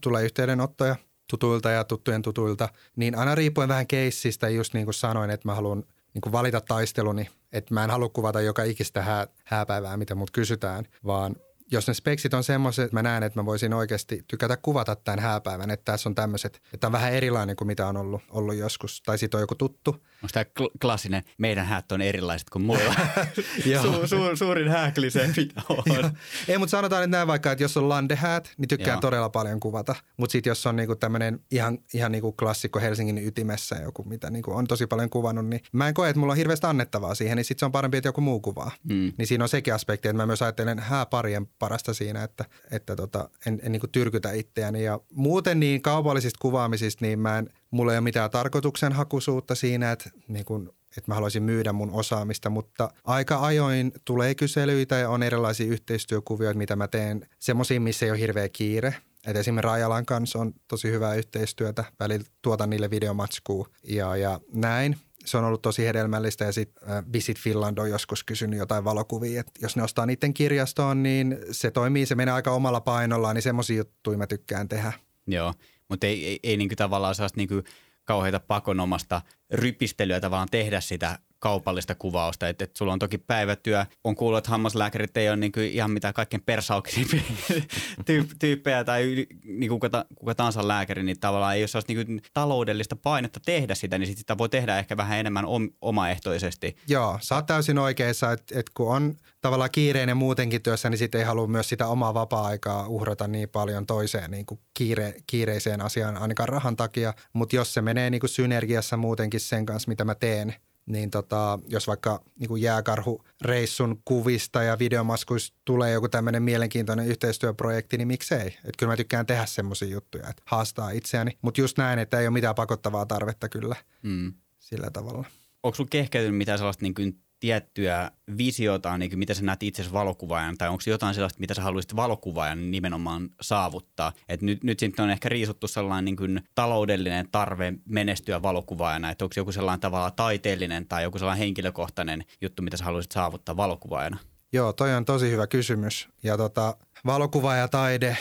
Speaker 2: tulee yhteydenottoja tutuilta ja tuttujen tutuilta, niin aina riippuen vähän keissistä, just niin kuin sanoin, että mä haluan niin kuin valita taisteluni, että mä en halua kuvata joka ikistä hää, hääpäivää, mitä mut kysytään, vaan jos ne speksit on semmoiset, että mä näen, että mä voisin oikeasti tykätä kuvata tämän hääpäivän, että tässä on tämmöiset, että on vähän erilainen kuin mitä on ollut, ollut joskus, tai sitten on joku tuttu.
Speaker 1: Onko tämä kl- klassinen, meidän häät on erilaiset kuin muilla? su- su- suurin hääklise, mitä on.
Speaker 2: Ei, mutta sanotaan että näin vaikka, että jos on landehäät, niin tykkään Joo. todella paljon kuvata. Mutta sitten jos on niinku tämmöinen ihan, ihan niinku klassikko Helsingin ytimessä joku, mitä niinku on tosi paljon kuvannut, niin mä en koe, että mulla on hirveästi annettavaa siihen, niin sitten se on parempi, että joku muu kuvaa. Mm. Niin siinä on sekin aspekti, että mä myös ajattelen hääparien parasta siinä, että, että tota, en, en niin kuin tyrkytä itseäni. Ja muuten niin kaupallisista kuvaamisista, niin mä en, mulla ei ole mitään tarkoituksenhakuisuutta siinä, että, niin kuin, että mä haluaisin myydä mun osaamista, mutta aika ajoin tulee kyselyitä ja on erilaisia yhteistyökuvioita, mitä mä teen semmoisia, missä ei ole hirveä kiire. Et esimerkiksi Rajalan kanssa on tosi hyvää yhteistyötä, välillä tuotan niille videomatskua ja, ja näin se on ollut tosi hedelmällistä ja sitten äh, Visit Finland on joskus kysynyt jotain valokuvia, että jos ne ostaa niiden kirjastoon, niin se toimii, se menee aika omalla painollaan, niin semmoisia juttuja mä tykkään tehdä.
Speaker 1: Joo, mutta ei, ei, ei niin tavallaan sellaista niin kauheita pakonomasta rypistelyä tavallaan tehdä sitä kaupallista kuvausta. Että, että sulla on toki päivätyö. On kuullut, että hammaslääkärit ei ole niin kuin ihan mitään kaikkein persauksimpia tyyppejä tai niin kuka, kuka tahansa lääkäri, niin tavallaan ei ole niin kuin taloudellista painetta tehdä sitä, niin sitä voi tehdä ehkä vähän enemmän om, omaehtoisesti.
Speaker 2: Joo, sä oot täysin oikeassa, että, että kun on tavallaan kiireinen muutenkin työssä, niin sitten ei halua myös sitä omaa vapaa-aikaa uhrata niin paljon toiseen niin kuin kiire, kiireiseen asiaan ainakaan rahan takia. Mutta jos se menee niin kuin synergiassa muutenkin sen kanssa, mitä mä teen – niin tota, jos vaikka niin kuin jääkarhureissun kuvista ja videomaskuista tulee joku tämmöinen mielenkiintoinen yhteistyöprojekti, niin miksei? Että kyllä mä tykkään tehdä semmoisia juttuja, että haastaa itseäni. Mutta just näin, että ei ole mitään pakottavaa tarvetta kyllä mm. sillä tavalla.
Speaker 1: Onko sulla kehkeytynyt mitään sellaista niin kuin tiettyä visiota, niin kuin mitä sä näet itse valokuvaajan, tai onko jotain sellaista, mitä sä haluaisit valokuvaajan nimenomaan saavuttaa? Et nyt, nyt sitten on ehkä riisuttu sellainen niin kuin taloudellinen tarve menestyä valokuvaajana, että onko joku sellainen tavalla taiteellinen tai joku sellainen henkilökohtainen juttu, mitä sä haluaisit saavuttaa valokuvaajana?
Speaker 2: Joo, toi on tosi hyvä kysymys. Ja tota, valokuvaaja taide,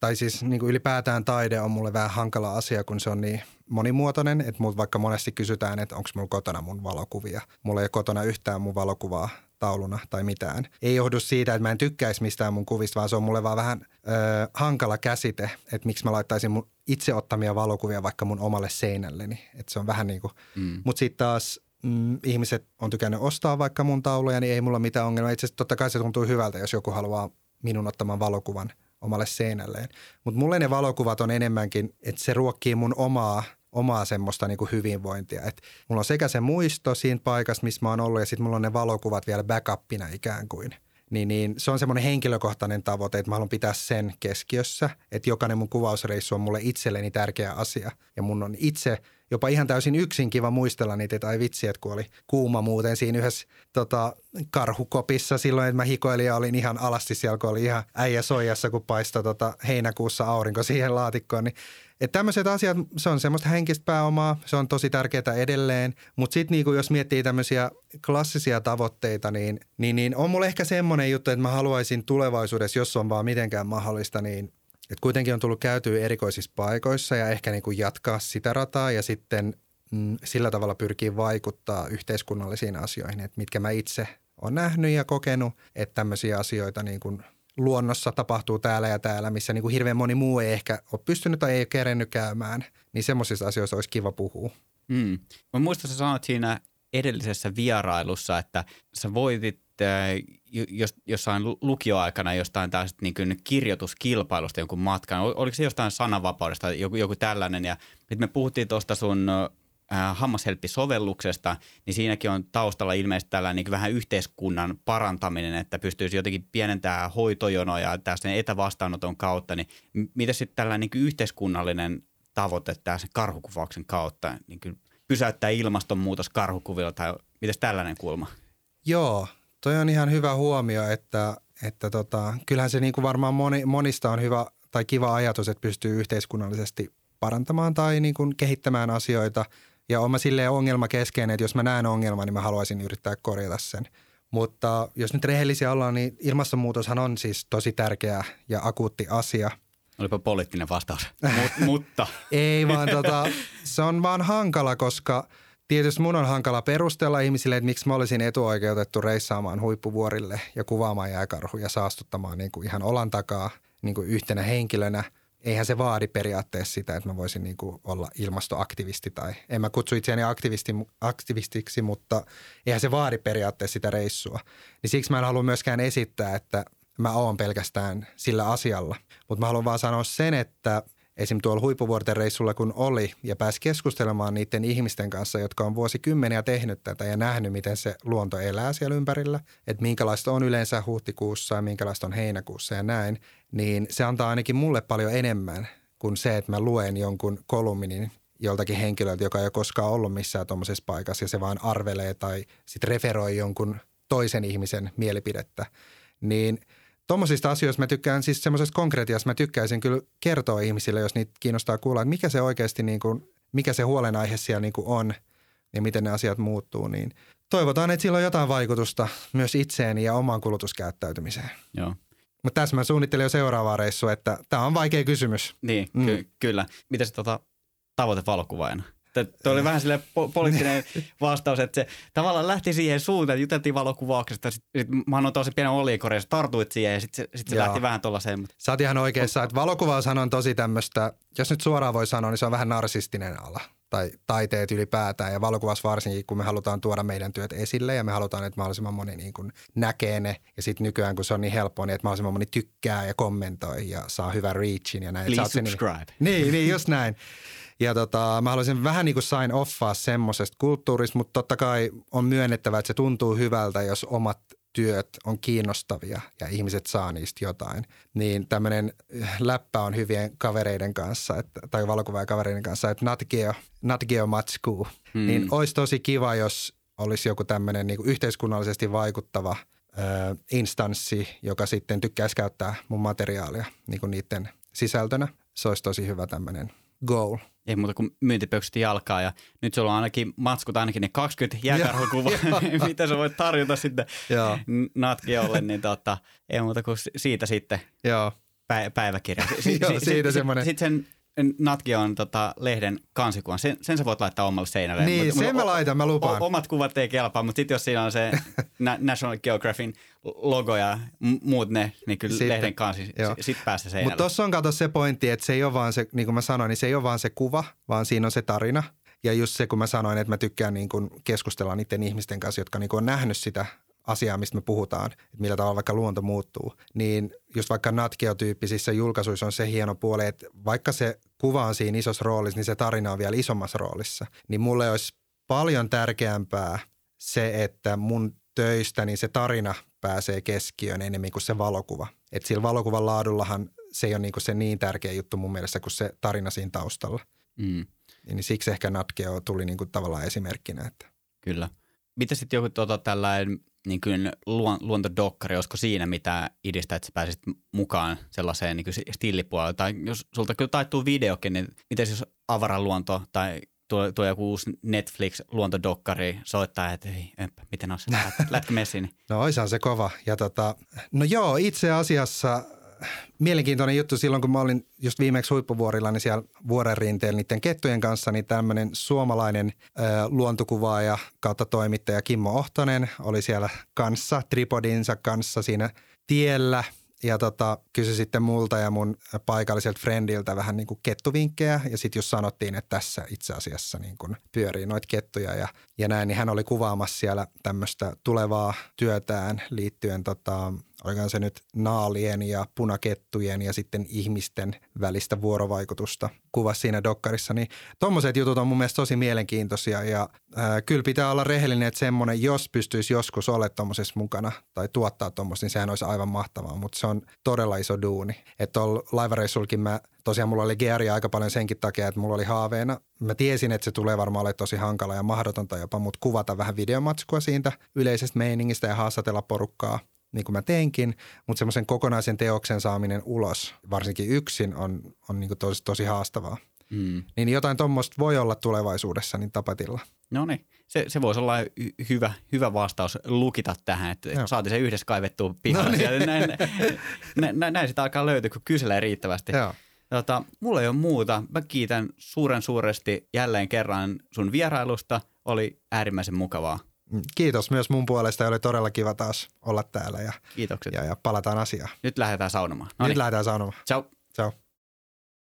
Speaker 2: tai siis niin kuin ylipäätään taide on mulle vähän hankala asia, kun se on niin monimuotoinen, että mut vaikka monesti kysytään, että onko mulla kotona mun valokuvia. Mulla ei ole kotona yhtään mun valokuvaa tauluna tai mitään. Ei johdu siitä, että mä en tykkäisi mistään mun kuvista, vaan se on mulle vaan vähän ö, hankala käsite, että miksi mä laittaisin mun itse ottamia valokuvia vaikka mun omalle seinälleni. Että se on vähän niin kuin, mm. mutta sitten taas mm, ihmiset on tykännyt ostaa vaikka mun tauluja, niin ei mulla mitään ongelmaa. Itse asiassa totta kai se tuntuu hyvältä, jos joku haluaa minun ottaman valokuvan omalle seinälleen. Mutta mulle ne valokuvat on enemmänkin, että se ruokkii mun omaa omaa semmoista niin kuin hyvinvointia. Et mulla on sekä se muisto siinä paikassa, missä mä oon ollut, ja sitten mulla on ne valokuvat vielä backupina ikään kuin. Niin, niin se on semmoinen henkilökohtainen tavoite, että mä haluan pitää sen keskiössä, että jokainen mun kuvausreissu on mulle itselleni tärkeä asia. Ja mun on itse jopa ihan täysin yksin kiva muistella niitä, että ai vitsi, että kun oli kuuma muuten siinä yhdessä tota, karhukopissa silloin, että mä hikoilin ja olin ihan alasti siellä, kun oli ihan äijä soijassa, kun paistoi tota, heinäkuussa aurinko siihen laatikkoon, niin että tämmöiset asiat, se on semmoista henkistä pääomaa, se on tosi tärkeää edelleen, mutta sitten niinku, jos miettii tämmöisiä klassisia tavoitteita, niin, niin, niin on mulla ehkä semmoinen juttu, että mä haluaisin tulevaisuudessa, jos on vaan mitenkään mahdollista, niin että kuitenkin on tullut käytyä erikoisissa paikoissa ja ehkä niinku jatkaa sitä rataa ja sitten mm, sillä tavalla pyrkii vaikuttaa yhteiskunnallisiin asioihin, että mitkä mä itse olen nähnyt ja kokenut, että tämmöisiä asioita niin kuin – luonnossa tapahtuu täällä ja täällä, missä niin kuin hirveän moni muu ei ehkä ole pystynyt tai ei ole kerennyt käymään, niin semmoisissa asioissa olisi kiva puhua.
Speaker 1: Mm. Mä muistan, että sanoit siinä edellisessä vierailussa, että sä voitit jos, jossain lukioaikana jostain tällaista niin kirjoituskilpailusta jonkun matkan. Oliko se jostain sananvapaudesta, joku, joku tällainen? Ja nyt me puhuttiin tuosta sun äh, hammashelppi-sovelluksesta, niin siinäkin on taustalla ilmeisesti tällainen niin vähän yhteiskunnan parantaminen, että pystyisi jotenkin pienentämään hoitojonoja tästä etävastaanoton kautta. Niin mitä sitten tällainen niin yhteiskunnallinen tavoite sen karhukuvauksen kautta, niin pysäyttää ilmastonmuutos karhukuvilla tai miten tällainen kulma?
Speaker 2: Joo, toi on ihan hyvä huomio, että, että tota, kyllähän se niin kuin varmaan moni, monista on hyvä tai kiva ajatus, että pystyy yhteiskunnallisesti parantamaan tai niin kuin kehittämään asioita. Ja on mä silleen ongelma keskeinen, että jos mä näen ongelman, niin mä haluaisin yrittää korjata sen. Mutta jos nyt rehellisiä ollaan, niin ilmastonmuutoshan on siis tosi tärkeä ja akuutti asia.
Speaker 1: Olipa poliittinen vastaus, Mut, mutta.
Speaker 2: Ei vaan tota, se on vaan hankala, koska tietysti mun on hankala perustella ihmisille, että miksi mä olisin etuoikeutettu reissaamaan huippuvuorille ja kuvaamaan jääkarhuja saastuttamaan niin kuin ihan olan takaa niin kuin yhtenä henkilönä – eihän se vaadi periaatteessa sitä, että mä voisin niin kuin olla ilmastoaktivisti tai en mä kutsu itseäni aktivisti, aktivistiksi, mutta eihän se vaadi periaatteessa sitä reissua. Niin siksi mä en halua myöskään esittää, että mä oon pelkästään sillä asialla. Mutta mä haluan vaan sanoa sen, että – esim. tuolla huippuvuorten reissulla kun oli ja pääsi keskustelemaan niiden ihmisten kanssa, jotka on vuosikymmeniä tehnyt tätä ja nähnyt, miten se luonto elää siellä ympärillä, että minkälaista on yleensä huhtikuussa ja minkälaista on heinäkuussa ja näin, niin se antaa ainakin mulle paljon enemmän kuin se, että mä luen jonkun kolumnin joltakin henkilöltä, joka ei ole koskaan ollut missään tuommoisessa paikassa ja se vaan arvelee tai sitten referoi jonkun toisen ihmisen mielipidettä, niin – Tuommoisista asioista mä tykkään, siis semmoisesta konkretiasta mä tykkäisin kyllä kertoa ihmisille, jos niitä kiinnostaa kuulla, että mikä se oikeasti niin kuin, mikä se huolenaihe siellä niin kuin on ja miten ne asiat muuttuu, niin toivotaan, että sillä on jotain vaikutusta myös itseeni ja omaan kulutuskäyttäytymiseen.
Speaker 1: Joo.
Speaker 2: Mutta tässä mä suunnittelin jo seuraavaa reissua, että tämä on vaikea kysymys.
Speaker 1: Niin, mm. ky- kyllä. Miten se tota, tavoite valokuvaajana? Tuo oli vähän sille po- poliittinen vastaus, että se tavallaan lähti siihen suuntaan, että juteltiin valokuvauksesta. Sitten sit mä annoin tosi pienen olikorin, tartuit siihen ja sitten se, sit se lähti vähän tuollaiseen. Mutta...
Speaker 2: Sä oot ihan oikeassa, että valokuvaushan on tosi tämmöistä, jos nyt suoraan voi sanoa, niin se on vähän narsistinen ala tai taiteet ylipäätään ja valokuvassa varsinkin, kun me halutaan tuoda meidän työt esille ja me halutaan, että mahdollisimman moni niin kuin näkee ne ja sitten nykyään, kun se on niin helppoa, niin että mahdollisimman moni tykkää ja kommentoi ja saa hyvän reachin ja näin.
Speaker 1: Please subscribe.
Speaker 2: Niin, niin, niin, just näin. Ja tota, mä haluaisin vähän niin kuin sign offaa semmoisesta kulttuurista, mutta totta kai on myönnettävä, että se tuntuu hyvältä, jos omat työt on kiinnostavia ja ihmiset saa niistä jotain. Niin tämmöinen läppä on hyvien kavereiden kanssa, että, tai kavereiden kanssa, että not geo, not geo matskuu. Hmm. Niin olisi tosi kiva, jos olisi joku tämmöinen niin yhteiskunnallisesti vaikuttava ö, instanssi, joka sitten tykkäisi käyttää mun materiaalia niin kuin niiden sisältönä. Se olisi tosi hyvä tämmöinen goal
Speaker 1: ei muuta kuin myyntipöksyt jalkaa ja nyt sulla on ainakin matskut ainakin ne 20 jääkarhukuvaa, mitä sä voit tarjota sitten Natgiolle, niin tota, ei muuta kuin siitä sitten
Speaker 2: Joo.
Speaker 1: päiväkirja.
Speaker 2: Si- Joo, siitä semmoinen.
Speaker 1: Sitten sen Natki on tota, lehden kansikuvan. Sen, sen sä voit laittaa omalle seinälle.
Speaker 2: Niin, mutta, sen mä laitan, mä lupaan.
Speaker 1: O, omat kuvat ei kelpaa, mutta sitten jos siinä on se National Geographicin logo ja muut ne, niin kyllä sitten, lehden kansi, sitten sit päästä seinälle.
Speaker 2: Mutta tuossa on kato se pointti, että se ei ole vaan se, niin kuin mä sanoin, niin se ei ole vaan se kuva, vaan siinä on se tarina. Ja just se, kun mä sanoin, että mä tykkään niin kuin keskustella niiden ihmisten kanssa, jotka niin kuin on nähnyt sitä asiaa, mistä me puhutaan, että millä tavalla vaikka luonto muuttuu, niin just vaikka Natkeo-tyyppisissä julkaisuissa on se hieno puoli, että vaikka se kuva on siinä isossa roolissa, niin se tarina on vielä isommassa roolissa. Niin mulle olisi paljon tärkeämpää se, että mun töistä niin se tarina pääsee keskiöön enemmän kuin se valokuva. Että sillä valokuvan laadullahan se ei ole niin se niin tärkeä juttu mun mielestä kuin se tarina siinä taustalla. Mm. Niin siksi ehkä Natkeo tuli niin kuin tavallaan esimerkkinä. Että.
Speaker 1: Kyllä. Mitä sitten joku tota, tällainen niin kuin luontodokkari, olisiko siinä mitä idistä, että sä pääsisit mukaan sellaiseen niin stillipuolelle? Tai jos sulta kyllä taittuu videokin, niin miten jos avaraluonto tai tuo, tuo joku uusi Netflix-luontodokkari soittaa, että ei, ömpä, miten on se messiin?
Speaker 2: No oishan se kova. Ja tota, no joo, itse asiassa mielenkiintoinen juttu silloin, kun mä olin just viimeksi huippuvuorilla, niin siellä vuoren rinteellä niiden kettujen kanssa, niin tämmöinen suomalainen ö, luontokuvaaja kautta toimittaja Kimmo Ohtonen oli siellä kanssa, tripodinsa kanssa siinä tiellä – ja tota, kysyi sitten multa ja mun paikalliselta friendiltä vähän niin kuin kettuvinkkejä. Ja sitten jos sanottiin, että tässä itse asiassa niin kuin pyörii noita kettuja ja, ja näin, niin hän oli kuvaamassa siellä tämmöistä tulevaa työtään liittyen tota, olikohan se nyt naalien ja punakettujen ja sitten ihmisten välistä vuorovaikutusta kuvasi siinä dokkarissa, niin tuommoiset jutut on mun mielestä tosi mielenkiintoisia ja ää, kyllä pitää olla rehellinen, että semmoinen, jos pystyisi joskus olemaan tuommoisessa mukana tai tuottaa tuommoista, niin sehän olisi aivan mahtavaa, mutta se on todella iso duuni. Että laivareissulkin mä tosiaan mulla oli gearia aika paljon senkin takia, että mulla oli haaveena. Mä tiesin, että se tulee varmaan olemaan tosi hankala ja mahdotonta jopa, mutta kuvata vähän videomatskua siitä yleisestä meiningistä ja haastatella porukkaa niin kuin mä teinkin, mutta semmoisen kokonaisen teoksen saaminen ulos, varsinkin yksin, on, on niin kuin tosi, tosi haastavaa. Mm. Niin jotain tuommoista voi olla tulevaisuudessa niin tapatilla.
Speaker 1: No niin, se, se voisi olla hyvä, hyvä vastaus lukita tähän, että Joo. saatiin se yhdessä kaivettua pihalle. No niin. näin, näin, näin sitä alkaa löytyä, kun kyselee riittävästi. Joo. Tota, mulla ei ole muuta. Mä kiitän suuren suuresti jälleen kerran sun vierailusta. Oli äärimmäisen mukavaa.
Speaker 2: Kiitos myös mun puolesta. Oli todella kiva taas olla täällä ja,
Speaker 1: Kiitokset.
Speaker 2: ja, ja palataan asiaan.
Speaker 1: Nyt lähdetään saunomaan.
Speaker 2: Noniin. Nyt lähdetään saunomaan.
Speaker 1: Ciao.
Speaker 2: Ciao.